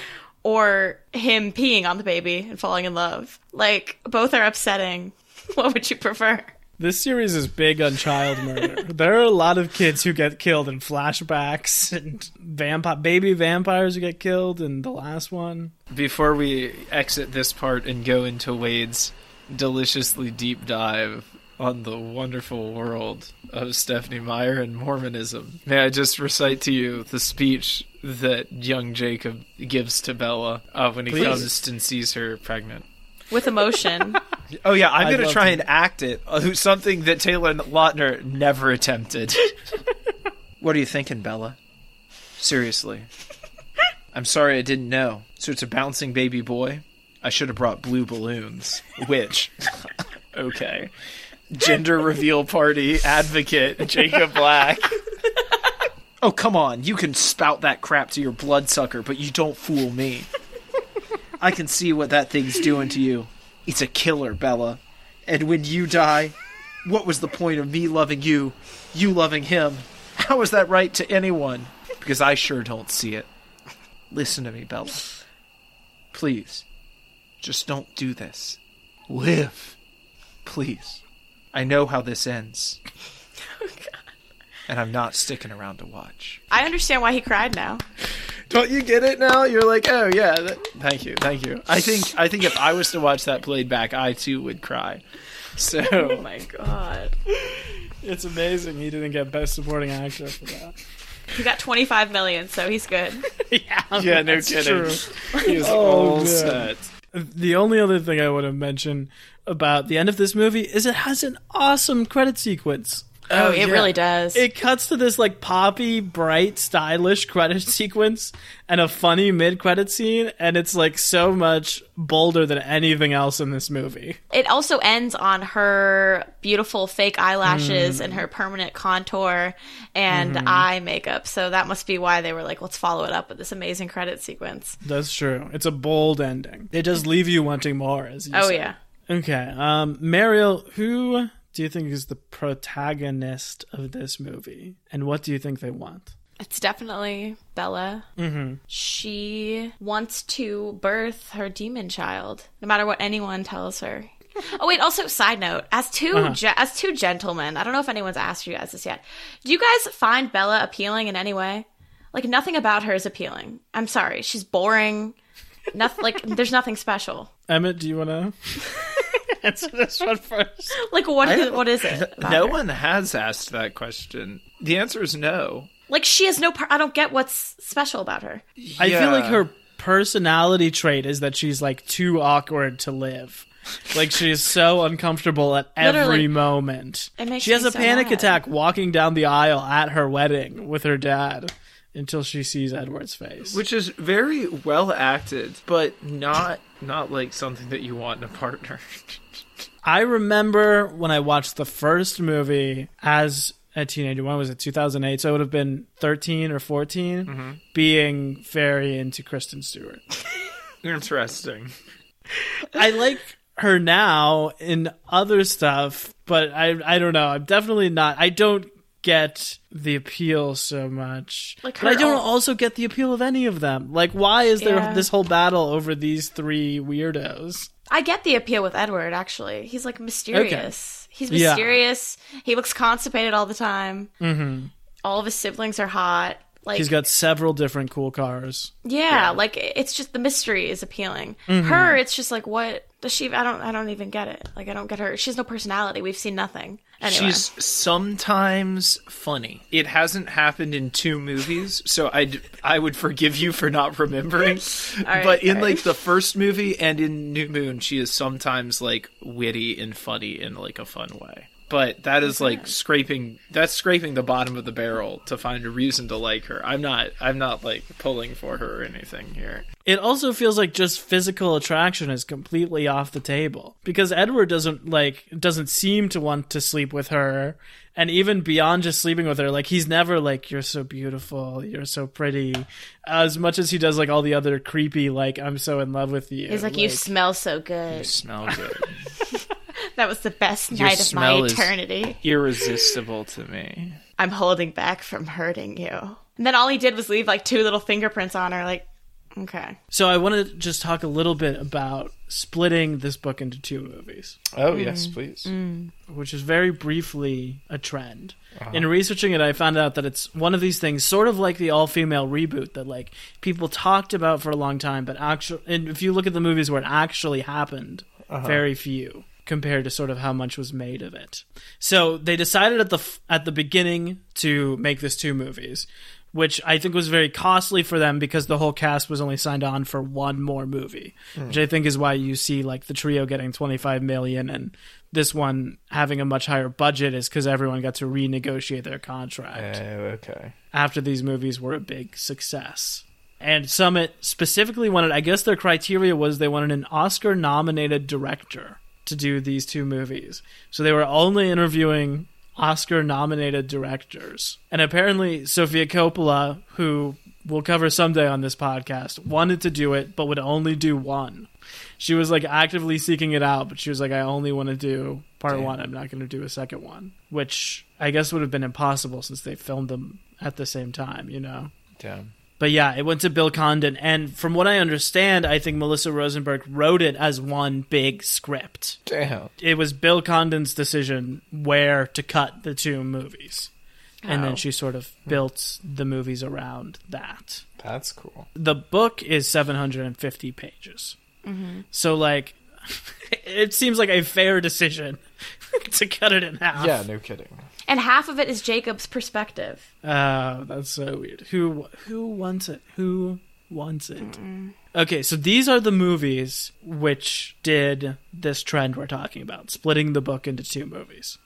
or him peeing on the baby and falling in love. Like both are upsetting. <laughs> What would you prefer? This series is big on child murder. there are a lot of kids who get killed in flashbacks and vampire baby vampires who get killed in the last one. Before we exit this part and go into Wade's deliciously deep dive on the wonderful world of Stephenie Meyer and Mormonism, may I just recite to you the speech that young Jacob gives to Bella uh, when he Please. comes and sees her pregnant? With emotion. Oh yeah, I'm gonna try to. and act it. uh, Something that Taylor Lautner never attempted. <laughs> what are you thinking, Bella? Seriously. I'm sorry I didn't know. So it's a bouncing baby boy? I should have brought blue balloons. Which? <laughs> okay. Gender reveal party advocate Jacob Black. <laughs> oh, come on. You can spout that crap to your bloodsucker, but you don't fool me. I can see what that thing's doing to you. It's a killer, Bella. And when you die, what was the point of me loving you, you loving him? How is that right to anyone? Because I sure don't see it. Listen to me, Bella. Please. Just don't do this. Live. Please. I know how this ends. <laughs> Oh, And I'm not sticking around to watch. I understand why he cried now. Don't you get it now? You're like, oh yeah. That, thank you, thank you. I think I think if I was to watch that played back, I too would cry. So <laughs> Oh my god. It's amazing he didn't get best supporting actor for that. He got 25 million, so he's good. <laughs> yeah, yeah, no that's kidding. true. He was <laughs> Oh, all man. set. The only other thing I want to mention about the end of this movie is it has an awesome credit sequence. Oh, oh, it yeah. really does. It cuts to this like poppy, bright, stylish credit <laughs> sequence and a funny mid credit scene, and it's like so much bolder than anything else in this movie. It also ends on her beautiful fake eyelashes hmm. and her permanent contour and mm-hmm. eye makeup. So that must be why they were like, let's follow it up with this amazing credit sequence. That's true. It's a bold ending. It does mm. leave you wanting more, as you Oh, said. yeah. Okay. Um, Mariel, who do you think is the protagonist of this movie, and what do you think they want? It's definitely Bella. Mm-hmm. She wants to birth her demon child, no matter what anyone tells her. Oh wait! Also, side note: as 2 ge- as two gentlemen, I don't know if anyone's asked you guys this yet. Do you guys find Bella appealing in any way? Like nothing about her is appealing. I'm sorry, she's boring. Nothing. Like there's nothing special. Emmett, do you want to <laughs> <laughs> answer this one first? Like what? I Is, don't- what is it? about No her? one has asked that question. The answer is no. Like she has no. Par- I don't get what's special about her. I feel like her personality trait is that she's like too awkward to live. Like she's so uncomfortable at every Literally. moment. It makes she has me a so panic mad. attack walking down the aisle at her wedding with her dad until she sees Edward's face. which is very well acted, but not not like something that you want in a partner. <laughs> I remember when I watched the first movie as a teenager. When was it? 2008. So it would have been 13 or 14. Mm-hmm. Being very into Kristen Stewart. <laughs> Interesting. I like her now in other stuff, but I I don't know. I'm definitely not. I don't get the appeal so much. Like but I don't own- also get the appeal of any of them. Like, why is there Yeah. this whole battle over these three weirdos? I get the appeal with Edward. Actually, he's like mysterious. He's Yeah. mysterious. He looks constipated all the time. Mm-hmm. All of his siblings are hot. Like He's got several different cool cars. yeah, like it's just the mystery is appealing. Mm-hmm. Her, it's just like what does she? I don't. I don't even get it. Like I don't get her. She has no personality. We've seen nothing. Anyway, She's sometimes funny. It hasn't happened in two movies, so I I would forgive you for not remembering. <laughs> right, but in right. like the first movie and in New Moon, she is sometimes like witty and funny in like a fun way. But that is like scraping that's scraping the bottom of the barrel to find a reason to like her. I'm not I'm not like pulling for her or anything here. It also feels like just physical attraction is completely off the table because Edward doesn't like doesn't seem to want to sleep with her and even beyond just sleeping with her like he's never like you're so beautiful, you're so pretty as much as he does like all the other creepy like I'm so in love with you. he's like, you smell so good. You smell good. <laughs> That was the best Your night of my smell is- eternity. Irresistible to me. I'm holding back from hurting you. And then all he did was leave like two little fingerprints on her. Like, okay. So I want to just talk a little bit about splitting this book into two movies. Oh yes, mm. please. Mm. which is very briefly a trend. Uh-huh. In researching it, I found out that it's one of these things, sort of like the all-female reboot that like people talked about for a long time, but actually, and if you look at the movies where it actually happened, uh-huh. very few compared to sort of how much was made of it. So they decided at the at the beginning to make this two movies. Which I think was very costly for them because the whole cast was only signed on for one more movie, which I think is why you see like the trio getting 25 million and this one having a much higher budget is because everyone got to renegotiate their contract oh, okay. after these movies were a big success. And Summit specifically wanted, I guess their criteria was they wanted an Oscar nominated director to do these two movies. So they were only interviewing Oscar nominated directors. And apparently, Sofia Coppola, who we'll cover someday on this podcast, wanted to do it, but would only do one. She was like actively seeking it out, but she was like, I only want to do part one. I'm not going to do a second one, which I guess would have been impossible since they filmed them at the same time, you know? Damn. But yeah, it went to Bill Condon, and from what I understand, I think Melissa Rosenberg wrote it as one big script. Damn. It was Bill Condon's decision where to cut the two movies. And Oh. then she sort of built the movies around that. That's cool. The book is 750 pages. Mm-hmm. So, like, <laughs> it seems like a fair decision <laughs> to cut it in half. Yeah, no kidding. And half of it is Jacob's perspective. Oh, that's so weird. Who who wants it? Who wants it. Okay, so these are the movies which did this trend we're talking about, splitting the book into two movies.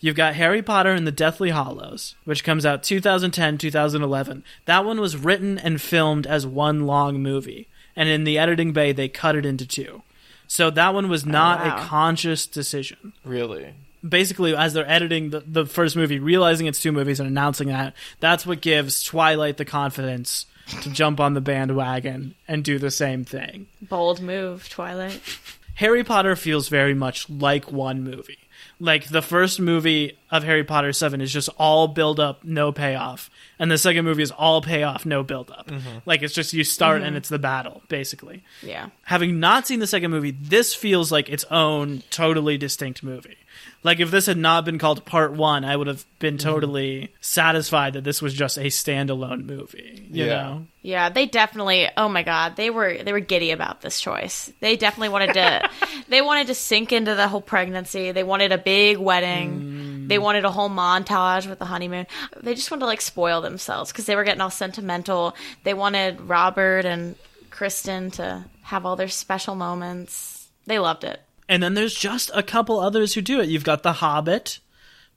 You've got Harry Potter and the Deathly Hallows, which comes out 2010, 2011. That one was written and filmed as one long movie, and in the editing bay they cut it into two. So that one was not oh, wow. a conscious decision Really? Basically as they're editing the, the first movie realizing it's two movies and announcing that that's what gives twilight the confidence to jump on the bandwagon and do the same thing. Bold move, Twilight. harry potter feels very much like one movie. Like the first movie of harry potter 7 is just all build up no payoff. And the second movie is all payoff no build up. Mm-hmm. Like it's just you start and mm-hmm. it's the battle basically. Yeah. having not seen the second movie, this feels like its own totally distinct movie. Like if this had not been called Part One, I would have been mm-hmm. totally satisfied that this was just a standalone movie. You Yeah. know, Yeah, they definitely. Oh my god, they were they were giddy about this choice. They definitely wanted to. <laughs> they wanted to sink into the whole pregnancy. They wanted a big wedding. Mm. They wanted a whole montage with the honeymoon. They just wanted to like spoil themselves because they were getting all sentimental. They wanted Robert and Kristen to have all their special moments. They loved it. And then there's just a couple others who do it. You've got The Hobbit,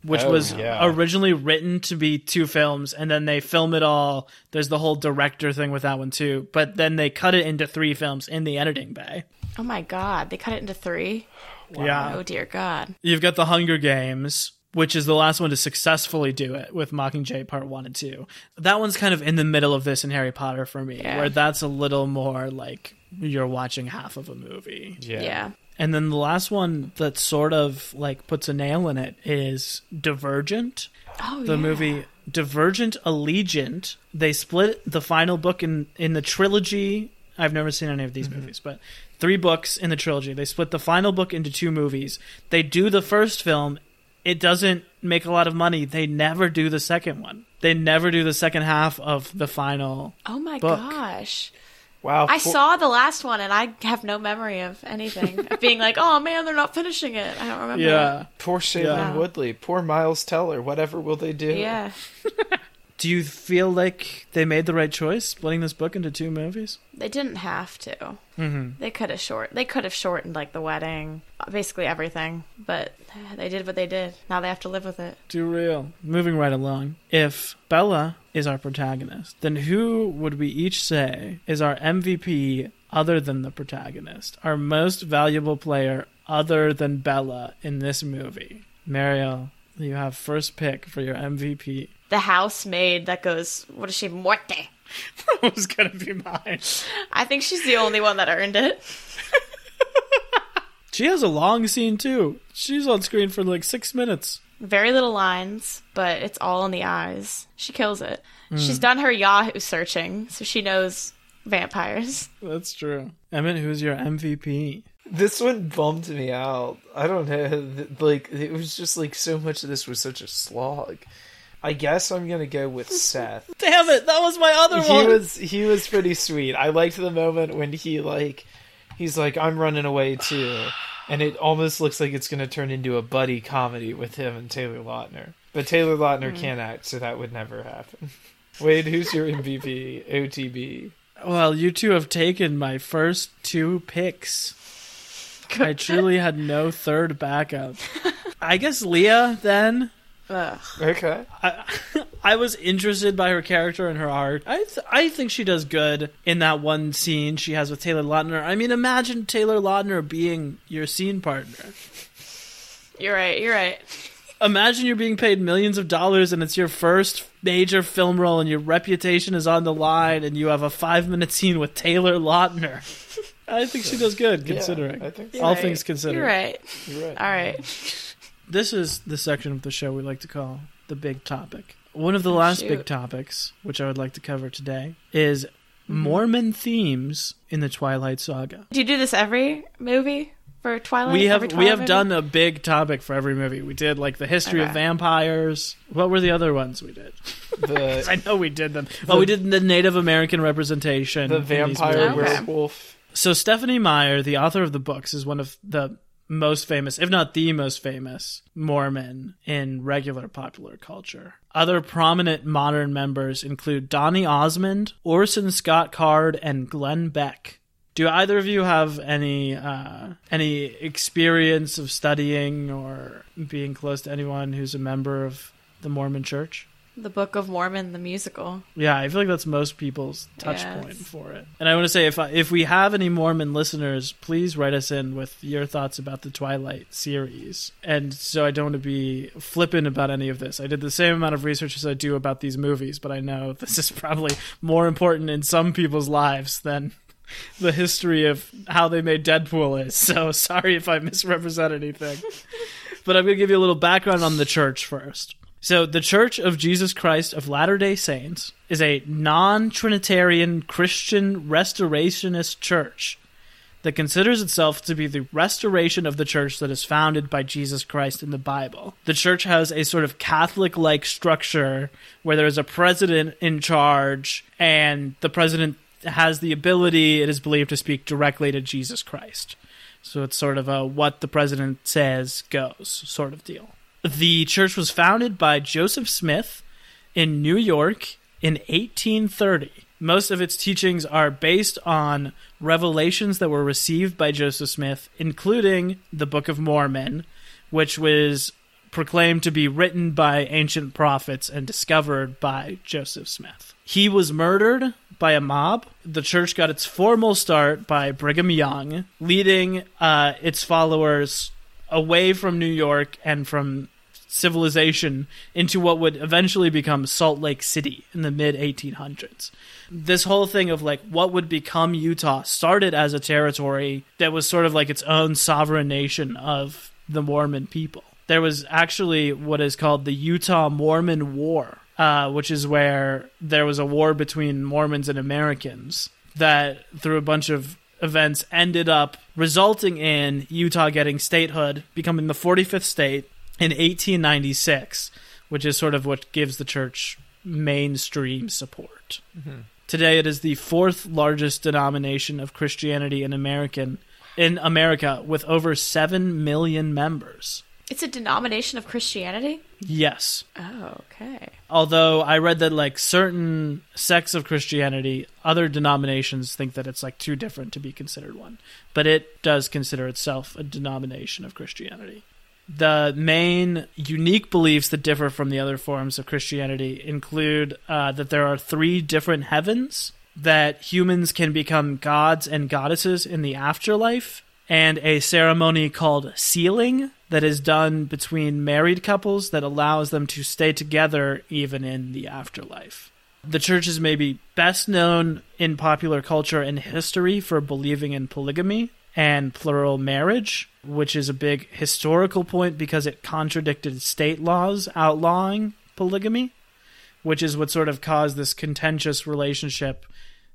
which Oh, was yeah. originally written to be two films, and then they film it all. There's the whole director thing with that one too, but then they cut it into three films in the editing bay. Oh my god, they cut it into three. Yeah. Oh dear God. You've got The Hunger Games, which is the last one to successfully do it with Mockingjay Part 1 and 2. That one's kind of in the middle of this in Harry Potter for me, Yeah. where that's a little more like you're watching half of a movie. Yeah. yeah. And then the last one that sort of like puts a nail in it is Divergent, Oh the yeah. movie Divergent Allegiant. They split the final book in in the trilogy. I've never seen any of these mm-hmm. movies, but three books in the trilogy. They split the final book into two movies. They do the first film. It doesn't make a lot of money. They never do the second one. They never do the second half of the final. Oh my book. gosh. Wow. I saw the last one and I have no memory of anything. of being like, oh man, they're not finishing it. I don't remember. Yeah. Poor Shailene Yeah. Woodley. Poor Miles Teller. Whatever will they do? Yeah. <laughs> Do you feel like they made the right choice splitting this book into two movies? They didn't have to. Mm-hmm. They could have short. They could have shortened like the wedding, basically everything. But they did what they did. Now they have to live with it. Too real. Moving right along. If Bella is our protagonist, then who would we each say is our MVP other than the protagonist? Our most valuable player other than Bella in this movie? Mariel, you have first pick for your MVP. The housemaid that goes, what is she, muerte? <laughs> That was gonna be mine. I think she's the only one that earned it. <laughs> She has a long scene too. She's on screen for like six minutes. Very little lines, but it's all in the eyes. She kills it. She's done her Yahoo searching, so she knows vampires. That's true. Emmett, who's your MVP? This one bummed me out. I don't know. Like it was just like so much of this was such a slog. I guess I'm gonna go with Seth. <laughs> Damn it, that was my other he one. was he was pretty sweet. I liked the moment when he like he's like I'm running away too, and it almost looks like it's gonna turn into a buddy comedy with him and Taylor Lautner. But Taylor Lautner hmm. can't act, so that would never happen. <laughs> Wade, who's your MVP? OTB. Well, you two have taken my first two picks. I truly had no third backup. <laughs> I guess Leah then. Ugh. Okay. I, <laughs> I was interested by her character and her art. I th- I think she does good in that one scene she has with Taylor Lautner. I mean, imagine Taylor Lautner being your scene partner. You're right, you're right. Imagine you're being paid millions of dollars and it's your first major film role and your reputation is on the line and you have a five minute scene with Taylor Lautner. I think she does good considering. Yeah, I think so. All right. things considered. You're right. You're right. All right. This is the section of the show we like to call the big topic. One of the last shoot. big topics, which I would like to cover today, is Mm-hmm. Mormon themes in the Twilight Saga. Do you do this every movie for Twilight? we have Every we have Twilight done a big topic for every movie. We did like the history of vampires. What were the other ones we did? The <laughs> I know we did them. oh, we did the Native American representation. the vampire movies. Okay. werewolf. So Stephenie Meyer, the author of the books, is one of the most famous, if not the most famous, Mormon in regular popular culture. Other prominent modern members include Donny Osmond, Orson Scott Card, and Glenn Beck. Do either of you have any uh, any experience of studying or being close to anyone who's a member of the Mormon Church? The Book of Mormon, the musical. Yeah, I feel like that's most people's touch Yes. point for it. And I want to say, if I, if we have any Mormon listeners, please write us in with your thoughts about the Twilight series. And so I don't want to be flippant about any of this. I did the same amount of research as I do about these movies, but I know <laughs> this is probably more important in some people's lives than <laughs> the history of how they made Deadpool is. So <laughs> sorry if I misrepresent anything. but I'm going to give you a little background on the church first. So, the Church of Jesus Christ of Latter day Saints is a non Trinitarian Christian restorationist church that considers itself to be the restoration of the church that is founded by Jesus Christ in the Bible. The church has a sort of Catholic like structure where there is a president in charge, and the president has the ability, it is believed, to speak directly to Jesus Christ. So it's sort of a what the president says goes sort of deal. The church was founded by Joseph Smith in New York in 1830. Most of its teachings are based on revelations that were received by Joseph Smith, including the Book of Mormon, which was proclaimed to be written by ancient prophets and discovered by Joseph Smith. He was murdered by a mob. The church got its formal start by Brigham Young, leading uh, its followers away from New York and from civilization into what would eventually become Salt Lake City in the mid 1800s. This whole thing of like what would become Utah started as a territory that was sort of like its own sovereign nation of the Mormon people. There was actually what is called the Utah Mormon War, uh, which is where there was a war between Mormons and Americans that, through a bunch of events, ended up resulting in Utah getting statehood, becoming the 45th state in 1896, which is sort of what gives the church mainstream support. Mm-hmm. Today, it is the fourth largest denomination of Christianity in American in America, with over seven million members. It's a denomination of Christianity? Yes, Oh, okay. although I read that like certain sects of Christianity, other denominations think that it's like too different to be considered one, but it does consider itself a denomination of Christianity. The main unique beliefs that differ from the other forms of Christianity include uh, that there are three different heavens, that humans can become gods and goddesses in the afterlife, and a ceremony called sealing that is done between married couples that allows them to stay together even in the afterlife. The church is maybe best known in popular culture and history for believing in polygamy and plural marriage, which is a big historical point because it contradicted state laws outlawing polygamy, which is what sort of caused this contentious relationship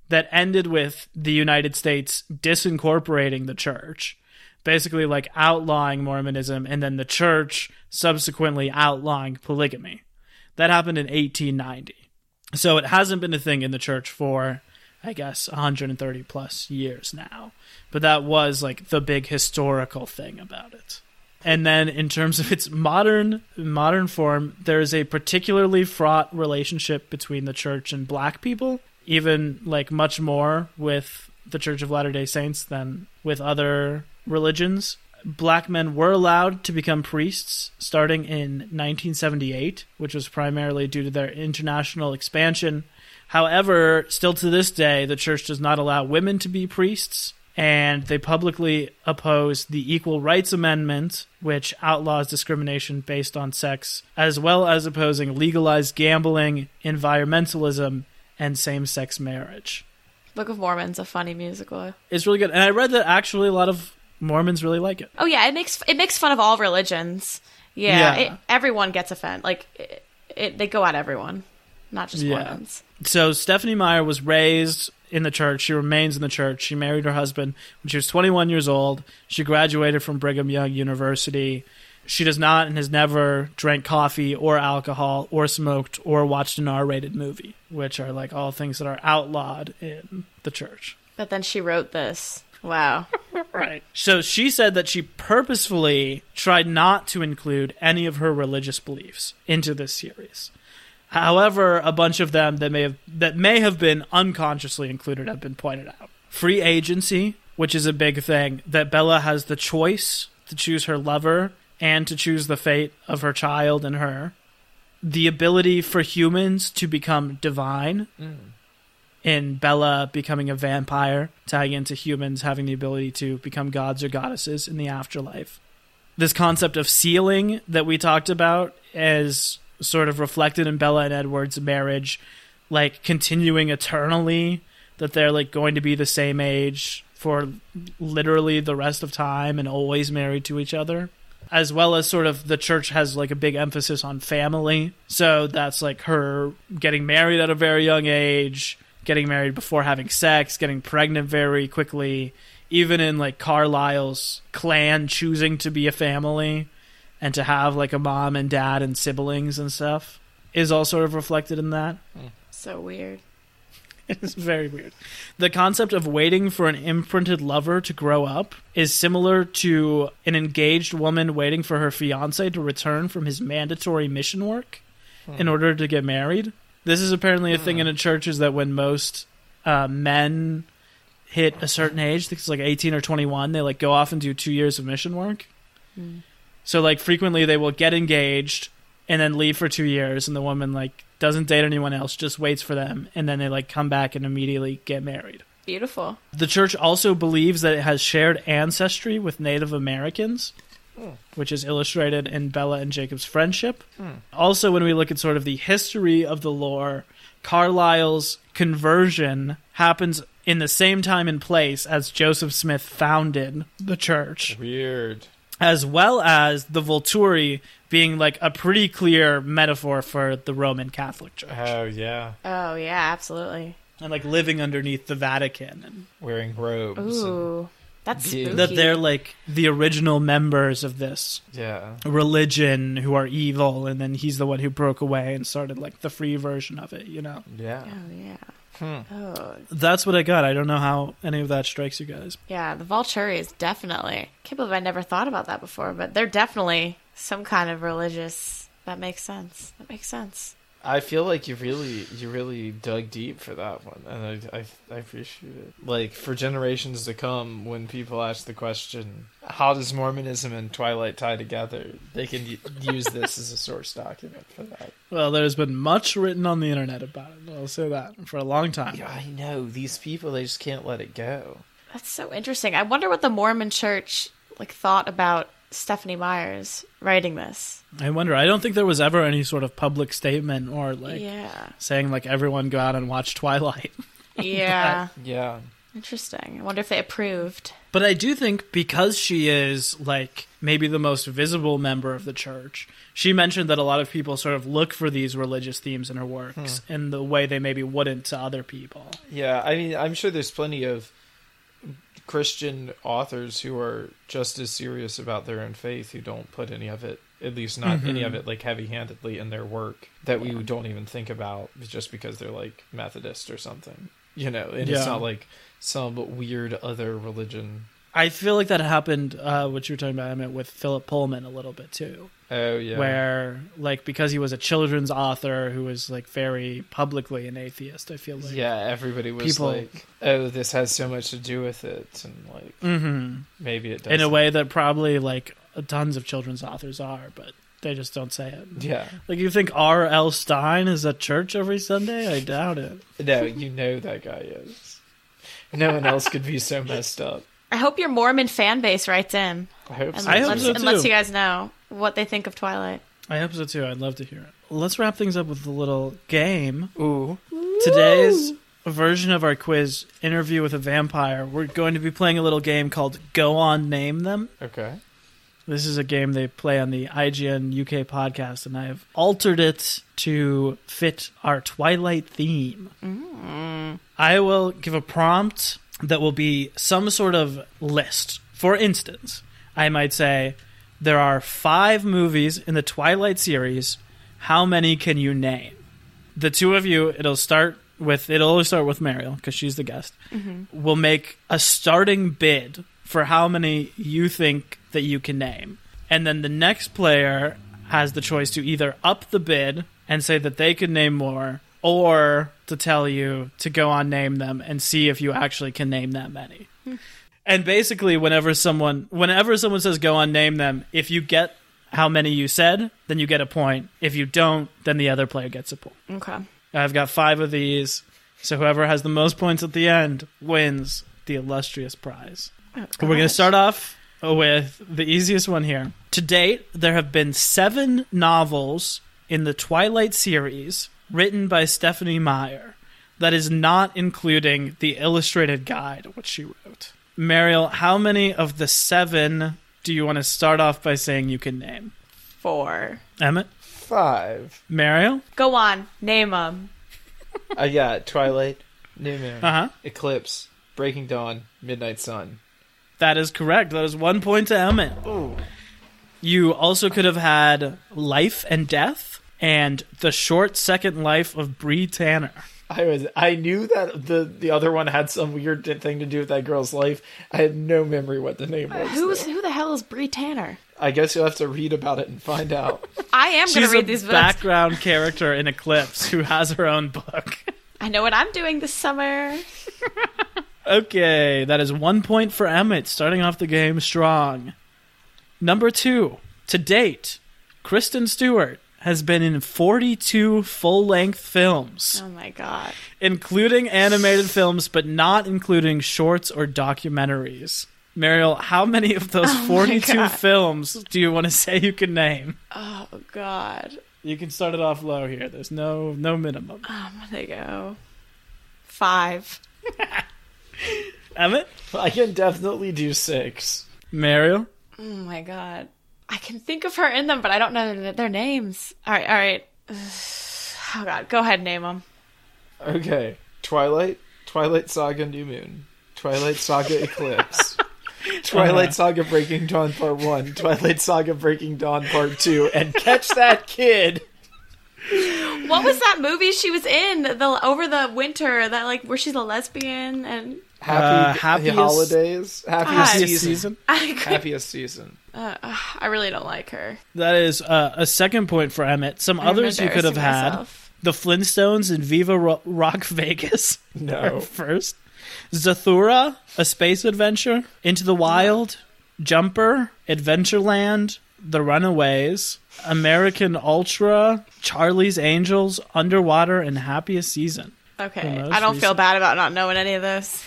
that ended with the United States disincorporating the church, basically like outlawing Mormonism, and then the church subsequently outlawing polygamy. That happened in 1890. So it hasn't been a thing in the church for, I guess, 130 plus years now. But that was like the big historical thing about it. And then in terms of its modern modern form, there is a particularly fraught relationship between the church and black people, even like much more with the Church of Latter-day Saints than with other religions. Black men were allowed to become priests starting in 1978, which was primarily due to their international expansion. However, still to this day, the church does not allow women to be priests, and they publicly oppose the Equal Rights Amendment, which outlaws discrimination based on sex, as well as opposing legalized gambling, environmentalism, and same sex marriage. Book of Mormon's a funny musical. It's really good. And I read that actually a lot of Mormons really like it. Oh yeah, it makes it makes fun of all religions. Yeah, Yeah. It, everyone gets offended. Like it, it, they go at everyone, not just Yeah. Mormons. So Stephenie Meyer was raised in the church. She remains in the church. She married her husband when she was 21 years old. She graduated from Brigham Young University. She does not and has never drank coffee or alcohol or smoked or watched an R-rated movie, which are like all things that are outlawed in the church. But then she wrote this. Wow. <laughs> Right. So she said that she purposefully tried not to include any of her religious beliefs into this series. However, a bunch of them that may have that may have been unconsciously included have been pointed out. Free agency, which is a big thing, that Bella has the choice to choose her lover and to choose the fate of her child and her. The ability for humans to become divine mm. in Bella becoming a vampire, tying into humans having the ability to become gods or goddesses in the afterlife. This concept of sealing that we talked about is sort of reflected in Bella and Edward's marriage, like continuing eternally, that they're like going to be the same age for literally the rest of time and always married to each other. As well as sort of the church has like a big emphasis on family. So that's like her getting married at a very young age, getting married before having sex, getting pregnant very quickly, even in like Carlisle's clan choosing to be a family and to have like a mom and dad and siblings and stuff is all sort of reflected in that. So weird. <laughs> It's very weird. The concept of waiting for an imprinted lover to grow up is similar to an engaged woman waiting for her fiance to return from his mandatory mission work in hmm. order to get married. This is apparently a thing hmm. in a church is that when most uh, men hit a certain age, I think it's like 18 or 21, they like go off and do two years of mission work. Hmm. So like frequently they will get engaged and then leave for two years, and the woman like doesn't date anyone else, just waits for them, and then they like come back and immediately get married. Beautiful. The church also believes that it has shared ancestry with Native Americans, hmm. which is illustrated in Bella and Jacob's friendship. Hmm. Also, when we look at sort of the history of the lore, Carlisle's conversion happens in the same time and place as Joseph Smith founded the church Weird. As well as the Volturi being like a pretty clear metaphor for the Roman Catholic Church Oh yeah, Oh yeah, absolutely. and like living underneath the Vatican and wearing robes. and- Ooh, that's spooky. that they're like the original members of this yeah. religion who are evil and then he's the one who broke away and started like the free version of it, you know. Yeah. Oh yeah. Hmm. That's what I got. I don't know how any of that strikes you guys. yeah. The Volturi is definitely. Can't believe I never thought about that before, but they're definitely some kind of religious. That makes sense. That makes sense. I feel like you really, you really dug deep for that one, and I, I, I appreciate it. Like for generations to come, when people ask the question, "How does Mormonism and Twilight tie together?" they can use this as a source document for that. Well, there's been much written on the internet about it. I'll say that for a long time. Yeah, I know these people; they just can't let it go. That's so interesting. I wonder what the Mormon Church like thought about Stephenie Meyer's writing this. I wonder. I don't think there was ever any sort of public statement or like yeah. saying like everyone go out and watch Twilight. <laughs> Yeah. Yeah, Interesting. I wonder if they approved. But I do think because she is like maybe the most visible member of the church, she mentioned that a lot of people sort of look for these religious themes in her works hmm. in the way they maybe wouldn't to other people. yeah. I mean, I'm sure there's plenty of Christian authors who are just as serious about their own faith who don't put any of it, at least not any mm-hmm. of it, like heavy-handedly in their work that we don't even think about just because they're like Methodist or something. You know, and Yeah. it's not like some weird other religion. I feel like that happened, uh, what you were talking about, Emmett, with Philip Pullman a little bit too. Oh yeah, Where, like, because he was a children's author who was, like, very publicly an atheist, I feel like. yeah, everybody was People- like, "Oh, this has so much to do with it," and like hmm maybe it does In a way that probably, like, tons of children's authors are, but they just don't say it. Yeah, Like, you think R.L. Stine is at church every Sunday? I doubt it. no, you know that guy is. No one else could be so messed up. I hope your Mormon fan base writes in I hope and, so. I hope lets, so, and lets you guys know what they think of Twilight. I hope so too. I'd love to hear it. Let's wrap things up with a little game. Ooh, Today's version of our quiz, Interview with a Vampire, we're going to be playing a little game called Go On Name Them. okay. This is a game they play on the IGN UK podcast, and I have altered it to fit our Twilight theme. Mm. I will give a prompt that will be some sort of list. For instance, I might say, There are five movies in the Twilight series. How many can you name? The two of you, it'll start with it'll always start with Mariel because she's the guest. Mm-hmm. Will make a starting bid for how many you think that you can name, and then the next player has the choice to either up the bid and say that they can name more, or to tell you to go on name them and see if you actually can name that many. <laughs> And basically, whenever someone whenever someone says go on name them, if you get how many you said, then you get a point. If you don't, then the other player gets a point. Okay. I've got five of these, so whoever has the most points at the end wins the illustrious prize. Oh, We're going to start off with the easiest one here. To date, there have been seven novels in the Twilight series written by Stephenie Meyer. That is not including the illustrated guide, which she wrote. Mariel, how many of the seven do you want to start off by saying you can name? Four. Emmett? Five. Mariel? Go on. Name them. I got Twilight, New Moon, Uh huh. Eclipse, Breaking Dawn, Midnight Sun. That is correct. That is one point to Emmett. You also could have had Life and Death and The Short Second Life of Bree Tanner. I was I knew that the the other one had some weird thing to do with that girl's life. I had no memory what the name was. Who's though. who the hell is Bree Tanner? I guess you'll have to read about it and find out. <laughs> I am going to read a these books. background character in Eclipse who has her own book. I know what I'm doing this summer. <laughs> Okay, that is one point for Emmett, starting off the game strong. Number two, to date, Kristen Stewart has been in 42 full length films. Oh my god. including animated films, but not including shorts or documentaries. Mariel, how many of those <laughs> Oh 42 films do you want to say you can name? Oh god. You can start it off low here. There's no no minimum. Oh, I'm gonna go five. <laughs> Emmett, I can definitely do six. Mariel, Oh my god. I can think of her in them, but I don't know their, their names. All right, all right. <sighs> Oh god, go ahead, name them. Okay. Twilight, Twilight Saga New Moon, Twilight Saga Eclipse, <laughs> Twilight Saga Breaking Dawn Part 1, Twilight Saga Breaking Dawn Part 2, and Catch That Kid! What was that movie she was in the over the winter? That like where she's a lesbian and Happy Uh, happiest- holidays, happiest God. season. season. Happiest season. <laughs> uh, I really don't like her. That is uh, a second point for Emmett. Some I'm others you could have embarrassing had: myself. the Flintstones and Viva Ro- Rock Vegas. <laughs> No. first. Zathura, A Space Adventure, Into the Wild, Jumper, Adventureland, The Runaways, American Ultra, Charlie's Angels, Underwater, and Happiest Season. Okay, I don't feel bad about not knowing any of this.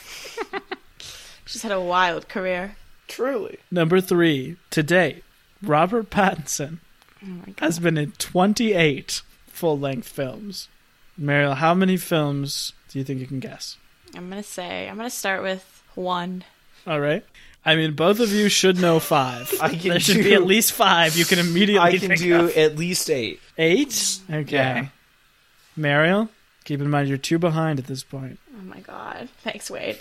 <laughs> She's had a wild career. Truly. Number three, to date, Robert Pattinson Oh has been in 28 full length films. Mariel, how many films do you think you can guess? I'm gonna say I'm gonna start with one. All right. I mean, both of you should know five. I can there should do- be at least five you can immediately I can think do of. at least eight. Eight? Okay. Yeah. Mariel, keep in mind you're two behind at this point. Oh my god. Thanks, Wade.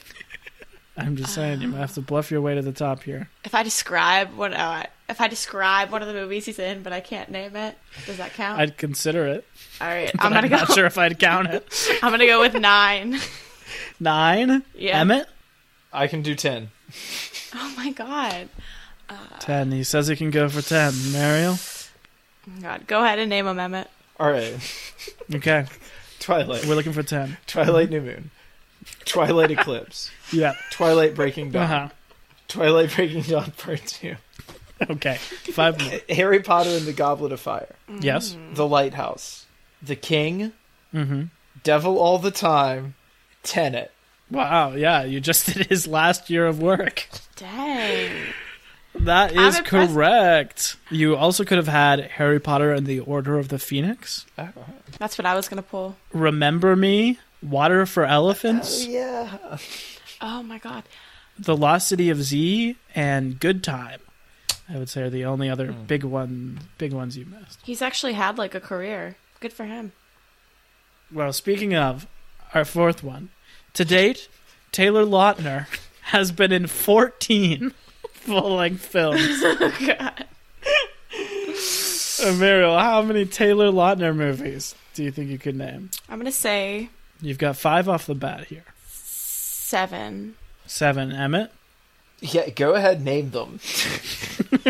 I'm just saying, you might have to bluff your way to the top here. If I describe what uh, if I describe one of the movies he's in, but I can't name it, does that count? I'd consider it. All right, <laughs> but I'm gonna I'm go. not sure if I'd count it. <laughs> I'm gonna go with nine. Nine? Yeah. Emmett? I can do ten. <laughs> Oh my god. Ten. He says he can go for ten. Mariel? Oh God, go ahead and name him, Emmett. Alright. Okay. Twilight. We're looking for ten. Twilight New Moon. Twilight Eclipse. <laughs> Yeah. Twilight Breaking Dawn. Uh-huh. Twilight Breaking Dawn Part 2. Okay. Five more. <laughs> Harry Potter and the Goblet of Fire. Yes? The Lighthouse. The King. Mm-hmm. Devil All the Time. Tenet. Wow, yeah, you just did his last year of work. Dang. That I'm is impressed. correct. You also could have had Harry Potter and the Order of the Phoenix. That's what I was gonna pull. Remember Me, Water for Elephants, yeah. Oh my god. The Lost of Z, and Good Time. I would say are the only other Hmm. big one, big ones you missed. He's actually had like a career. Good for him. Well, speaking of our fourth one, to date, Taylor Lautner has been in 14 <laughs> full-length films. <laughs> Oh god. Uh, Mariel, how many Taylor Lautner movies do you think you could name? I'm gonna say You've got five off the bat here. Seven. Seven, Emmett. Yeah, go ahead, name them. <laughs>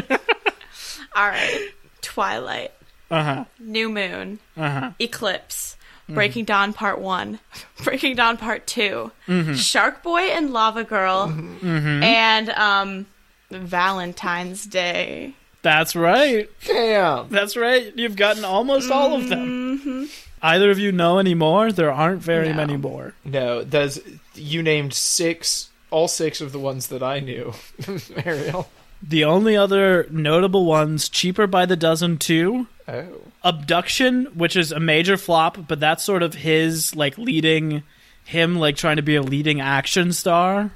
All right. Twilight. Uh huh. New Moon. Uh huh. Eclipse. Breaking Dawn Part 1. <laughs> Breaking Dawn Part 2. Shark Boy and Lava Girl. And um Valentine's Day. That's right. Damn. That's right. You've gotten almost all of them. Either of you know any more? There aren't very No. many more. No, does you named six, all six of the ones that I knew, <laughs> Mariel. The only other notable ones Cheaper by the Dozen 2, Oh, Abduction, which is a major flop, but that's sort of his, like, leading, him, like, trying to be a leading action star,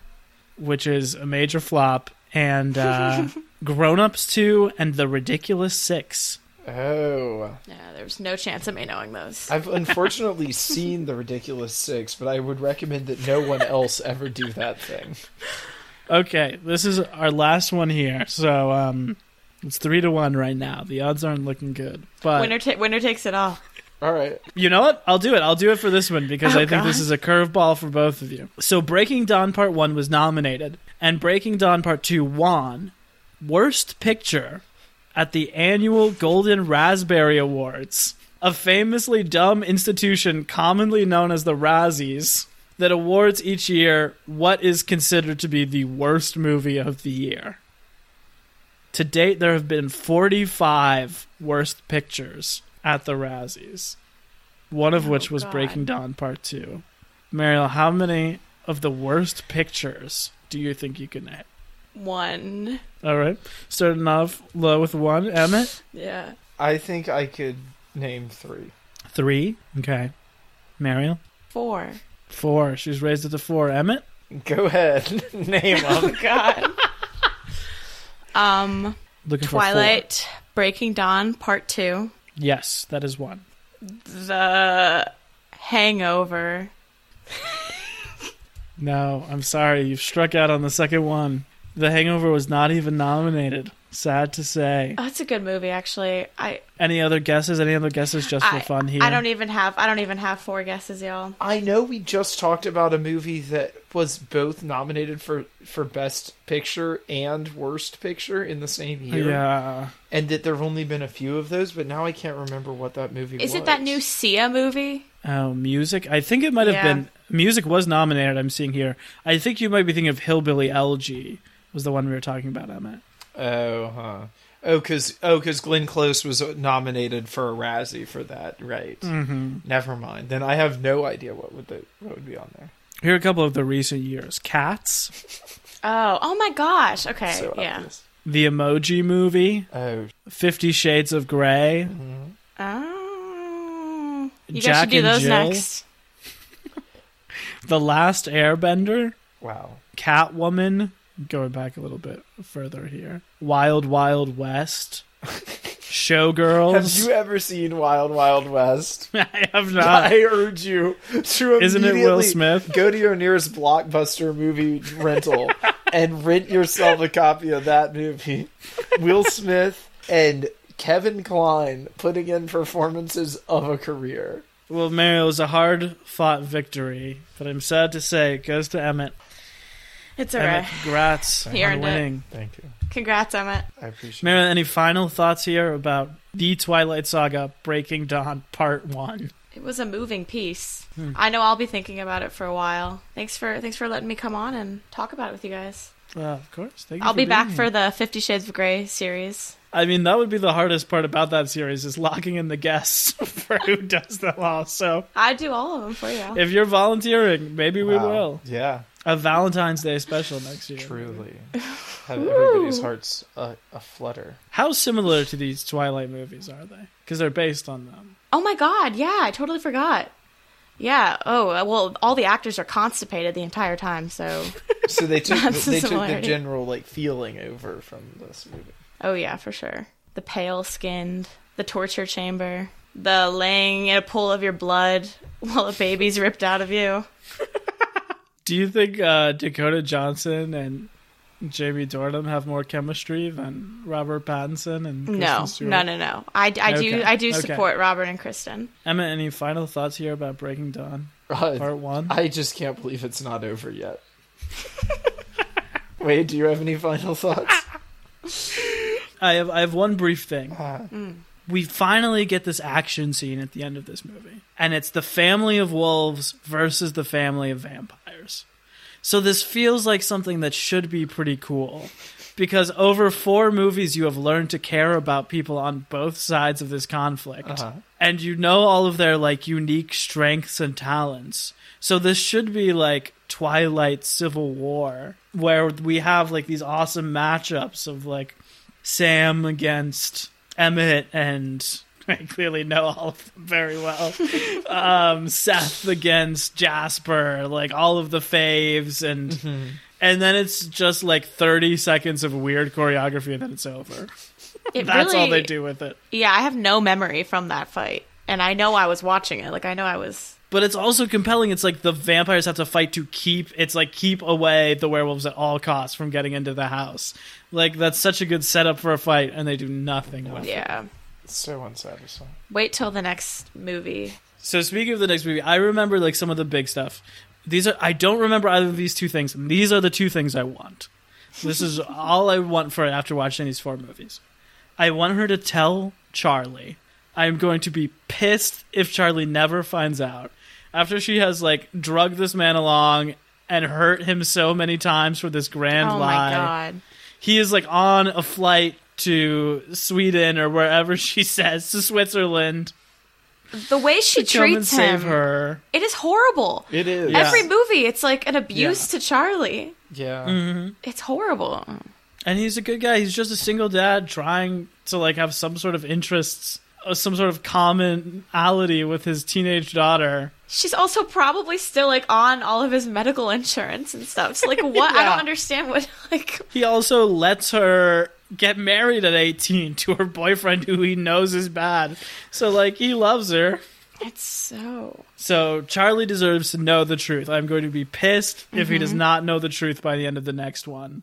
which is a major flop, and uh, <laughs> Grown Ups 2 and The Ridiculous 6. Oh. Yeah, there's no chance of me knowing those. I've <laughs> unfortunately seen the ridiculous six, but I would recommend that no one else ever do that thing. Okay, this is our last one here. So, um, it's three to one right now. The odds aren't looking good, but winner, ta- winner takes it all. All right. you know what? I'll do it. I'll do it for this one because Oh, I think this is a curveball for both of you. So, Breaking Dawn Part One was nominated, and Breaking Dawn Part Two won Worst Picture at the annual Golden Raspberry Awards, a famously dumb institution commonly known as the Razzies that awards each year what is considered to be the worst movie of the year. To date, there have been 45 worst pictures at the Razzies, one of Oh, which was God. Breaking Dawn Part 2. Mariel, how many of the worst pictures do you think you can name? One. All right. Starting off low with one. Emmett? Yeah. I think I could name three. Three. Okay. Mariel? Four. Four. She's raised it to four. Emmett? Go ahead, <laughs> name Oh. God. <laughs> um, Looking for four. Twilight, Breaking Dawn, Part Two, Yes, that is one. The Hangover. No, I'm sorry. You've struck out on the second one. The Hangover was not even nominated. Sad to say. Oh, it's a good movie, actually. I Any other guesses? Any other guesses just for I, fun here? I don't even have. I don't even have four guesses, y'all. I know we just talked about a movie that was both nominated for for best picture and worst picture in the same year. Yeah. And that there've only been a few of those, but now I can't remember what that movie was. Is it that new Sia movie? Oh, music. I think it might have Yeah. been. Music was nominated. I'm seeing here. I think you might be thinking of Hillbilly Elegy. Was the one we were talking about, Emmett? Oh, huh. Oh, because oh, cause Glenn Close was nominated for a Razzie for that, right? Mm-hmm. Never mind. Then I have no idea what would the, what would be on there. Here are a couple of the recent years: Cats, <laughs> Oh, oh my gosh. Okay, so yeah. obvious. The Emoji Movie, Fifty Shades of Grey, Oh, you guys Jack should do and those Jill? next. The Last Airbender, wow. Catwoman. Going back a little bit further here, Wild Wild West, Showgirls. Have you ever seen Wild Wild West? <laughs> I have not. I urge you to Isn't it Will Smith? Go to your nearest blockbuster movie rental <laughs> and rent yourself a copy of that movie. Will Smith and Kevin Kline putting in performances of a career. Well, Mariel, it was a hard fought victory, but I'm sad to say it goes to Emmett. It's Emmett, alright. congrats He on earned it. winning. Thank you. Congrats, Emmett. I appreciate Mariel, any final thoughts here about the Twilight Saga Breaking Dawn Part 1? It was a moving piece. Hmm. I know I'll be thinking about it for a while. Thanks for thanks for letting me come on and talk about it with you guys. Uh, of course. Thank you I'll for be being back here. for the Fifty Shades of Grey series. I mean, that would be the hardest part about that series is locking in the guests <laughs> for who does them all. So I do all of them for you. if you're volunteering, maybe we Wow. will. Yeah, A Valentine's Day special next year. truly. <laughs> Have everybody's hearts uh, a, a flutter. How similar to these Twilight movies are they? Because they're based on them. Oh my god, yeah, I totally forgot. Yeah. Oh uh, well, all the actors are constipated the entire time. So. <laughs> So they took the they took the general like feeling over from this movie. Oh yeah, for sure. The pale skinned, the torture chamber, the laying in a pool of your blood <laughs> while a baby's ripped out of you. Do you think uh, Dakota Johnson and Jamie Dornan have more chemistry than Robert Pattinson and Kristen No, Stewart? no, no, no. I, I Okay, do I do okay. support Robert and Kristen. Emma, any final thoughts here about Breaking Dawn Uh, Part One? I just can't believe it's not over yet. Wait, do you have any final thoughts? I have I have one brief thing. Uh, we finally get this action scene at the end of this movie. And it's the family of wolves versus the family of vampires. So this feels like something that should be pretty cool. Because over four movies, you have learned to care about people on both sides of this conflict. Uh-huh. And you know all of their like unique strengths and talents. So this should be like Twilight Civil War, where we have like these awesome matchups of like Sam against Emmett and <laughs> I clearly know all of them very well. um, Seth against Jasper, like all of the faves, and and then it's just like thirty seconds of weird choreography, and then it's over. It That's really, all they do with it. Yeah, I have no memory from that fight, and I know I was watching it. Like I know I was. But it's also compelling. It's like the vampires have to fight to keep. It's like keep away the werewolves at all costs from getting into the house. Like that's such a good setup for a fight, and they do nothing with it. Yeah. It's so unsatisfying. Wait till the next movie. So speaking of the next movie, I remember like some of the big stuff. These are I don't remember either of these two things. And these are the two things I want. This is <laughs> all I want for it after watching these four movies. I want her to tell Charlie. I'm going to be pissed if Charlie never finds out. After she has like drugged this man along and hurt him so many times for this grand oh lie my god. he is like on a flight to Sweden or wherever <laughs> she says to Switzerland The way she to come and treats save him, her. it is horrible. It is. Yeah. Every movie, it's like an abuse to Charlie. Yeah. Mm-hmm. It's horrible. And he's a good guy. He's just a single dad trying to like have some sort of interests, uh, some sort of commonality with his teenage daughter. She's also probably still like on all of his medical insurance and stuff. So like, what? I <laughs> don't understand what like. He also lets her get married at 18 to her boyfriend who he knows is bad. So like he loves her. It's so. So Charlie deserves to know the truth. I'm going to be pissed if he does mm-hmm. not know the truth by the end of the next one.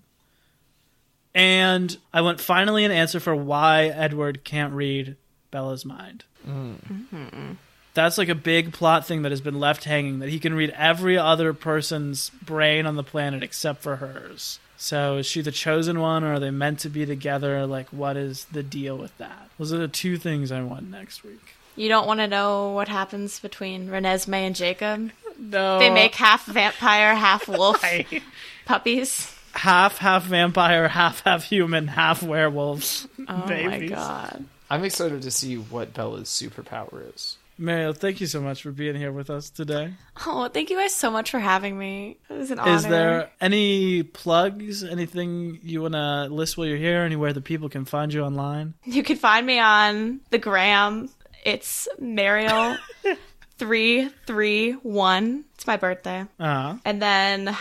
And I want finally an answer for why Edward can't read Bella's mind. Mm-hmm. That's like a big plot thing that has been left hanging that he can read every other person's brain on the planet except for hers. So is she the chosen one or are they meant to be together? Like what is the deal with that? Those are the two things I want next week. You don't want to know what happens between Renesmee and Jacob. No. They make half vampire, half <laughs> wolf I- puppies. half half vampire, half half human, half werewolves. Oh babies. my god. I'm excited to see what Bella's superpower is. Mariel, thank you so much for being here with us today. Oh, thank you guys so much for having me. It was an honor. Is there any plugs, anything you want to list while you're here, anywhere that people can find you online? You can find me on the gram. It's Mariel <laughs> three three one. It's my birthday, Uh, and then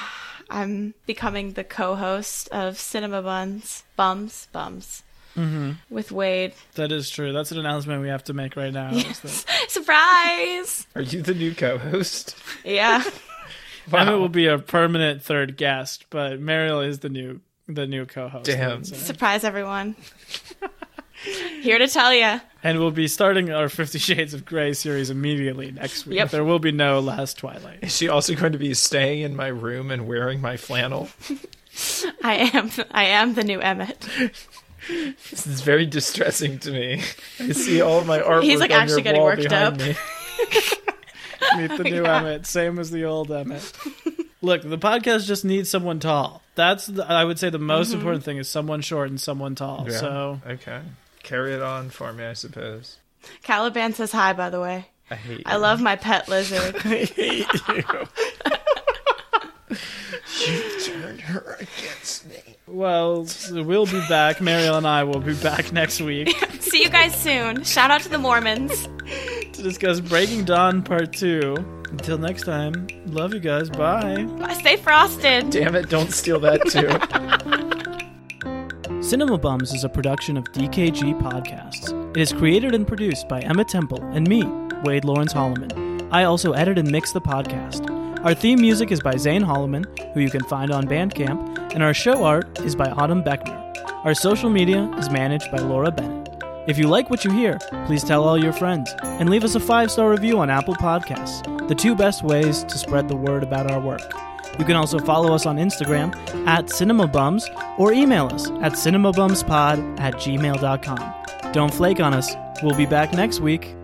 I'm becoming the co-host of Cinema Buns Bums Bums Mm-hmm. with Wade. that is true. That's an announcement we have to make right now. is that <laughs> Surprise! Are you the new co-host? Yeah, <laughs> Emmett will be a permanent third guest, but Mariel is the new the new co-host. Damn. would surprise everyone. <laughs> Here to tell you. And we'll be starting our Fifty Shades of Grey series immediately next week. Yep. There will be no Last Twilight. Is she also going to be staying in my room and wearing my flannel? I am I am the new Emmett. This is very distressing to me. I see all of my <laughs> artwork He's, like, on actually your getting wall worked behind up. me. <laughs> <laughs> Meet the new Emmett, same as the old Emmett. Look, the podcast just needs someone tall. That's the, I would say the most Mm-hmm. important thing is someone short and someone tall. Yeah. So okay, carry it on for me, I suppose. Caliban says hi, by the way. I hate. I love my pet lizard. I hate you. you turned her against me. Well, we'll be back. Mariel and I will be back next week <laughs> See you guys soon. Shout out to the Mormons. to discuss Breaking Dawn Part Two. Until next time, love you guys. Bye. Stay frosted. Damn it! Don't steal that too. <laughs> Cinema Bums is a production of DKG Podcasts. It is created and produced by Emma Temple and me, Wade Lawrence Holloman. I also edit and mix the podcast. Our theme music is by Zane Holloman, who you can find on Bandcamp, and our show art is by Autumn Beckner. Our social media is managed by Laura Bennett. If you like what you hear, please tell all your friends and leave us a five star review on Apple Podcasts, the two best ways to spread the word about our work. You can also follow us on Instagram at CinemaBums or email us at cinemabumspod at gmail.com. Don't flake on us. We'll be back next week.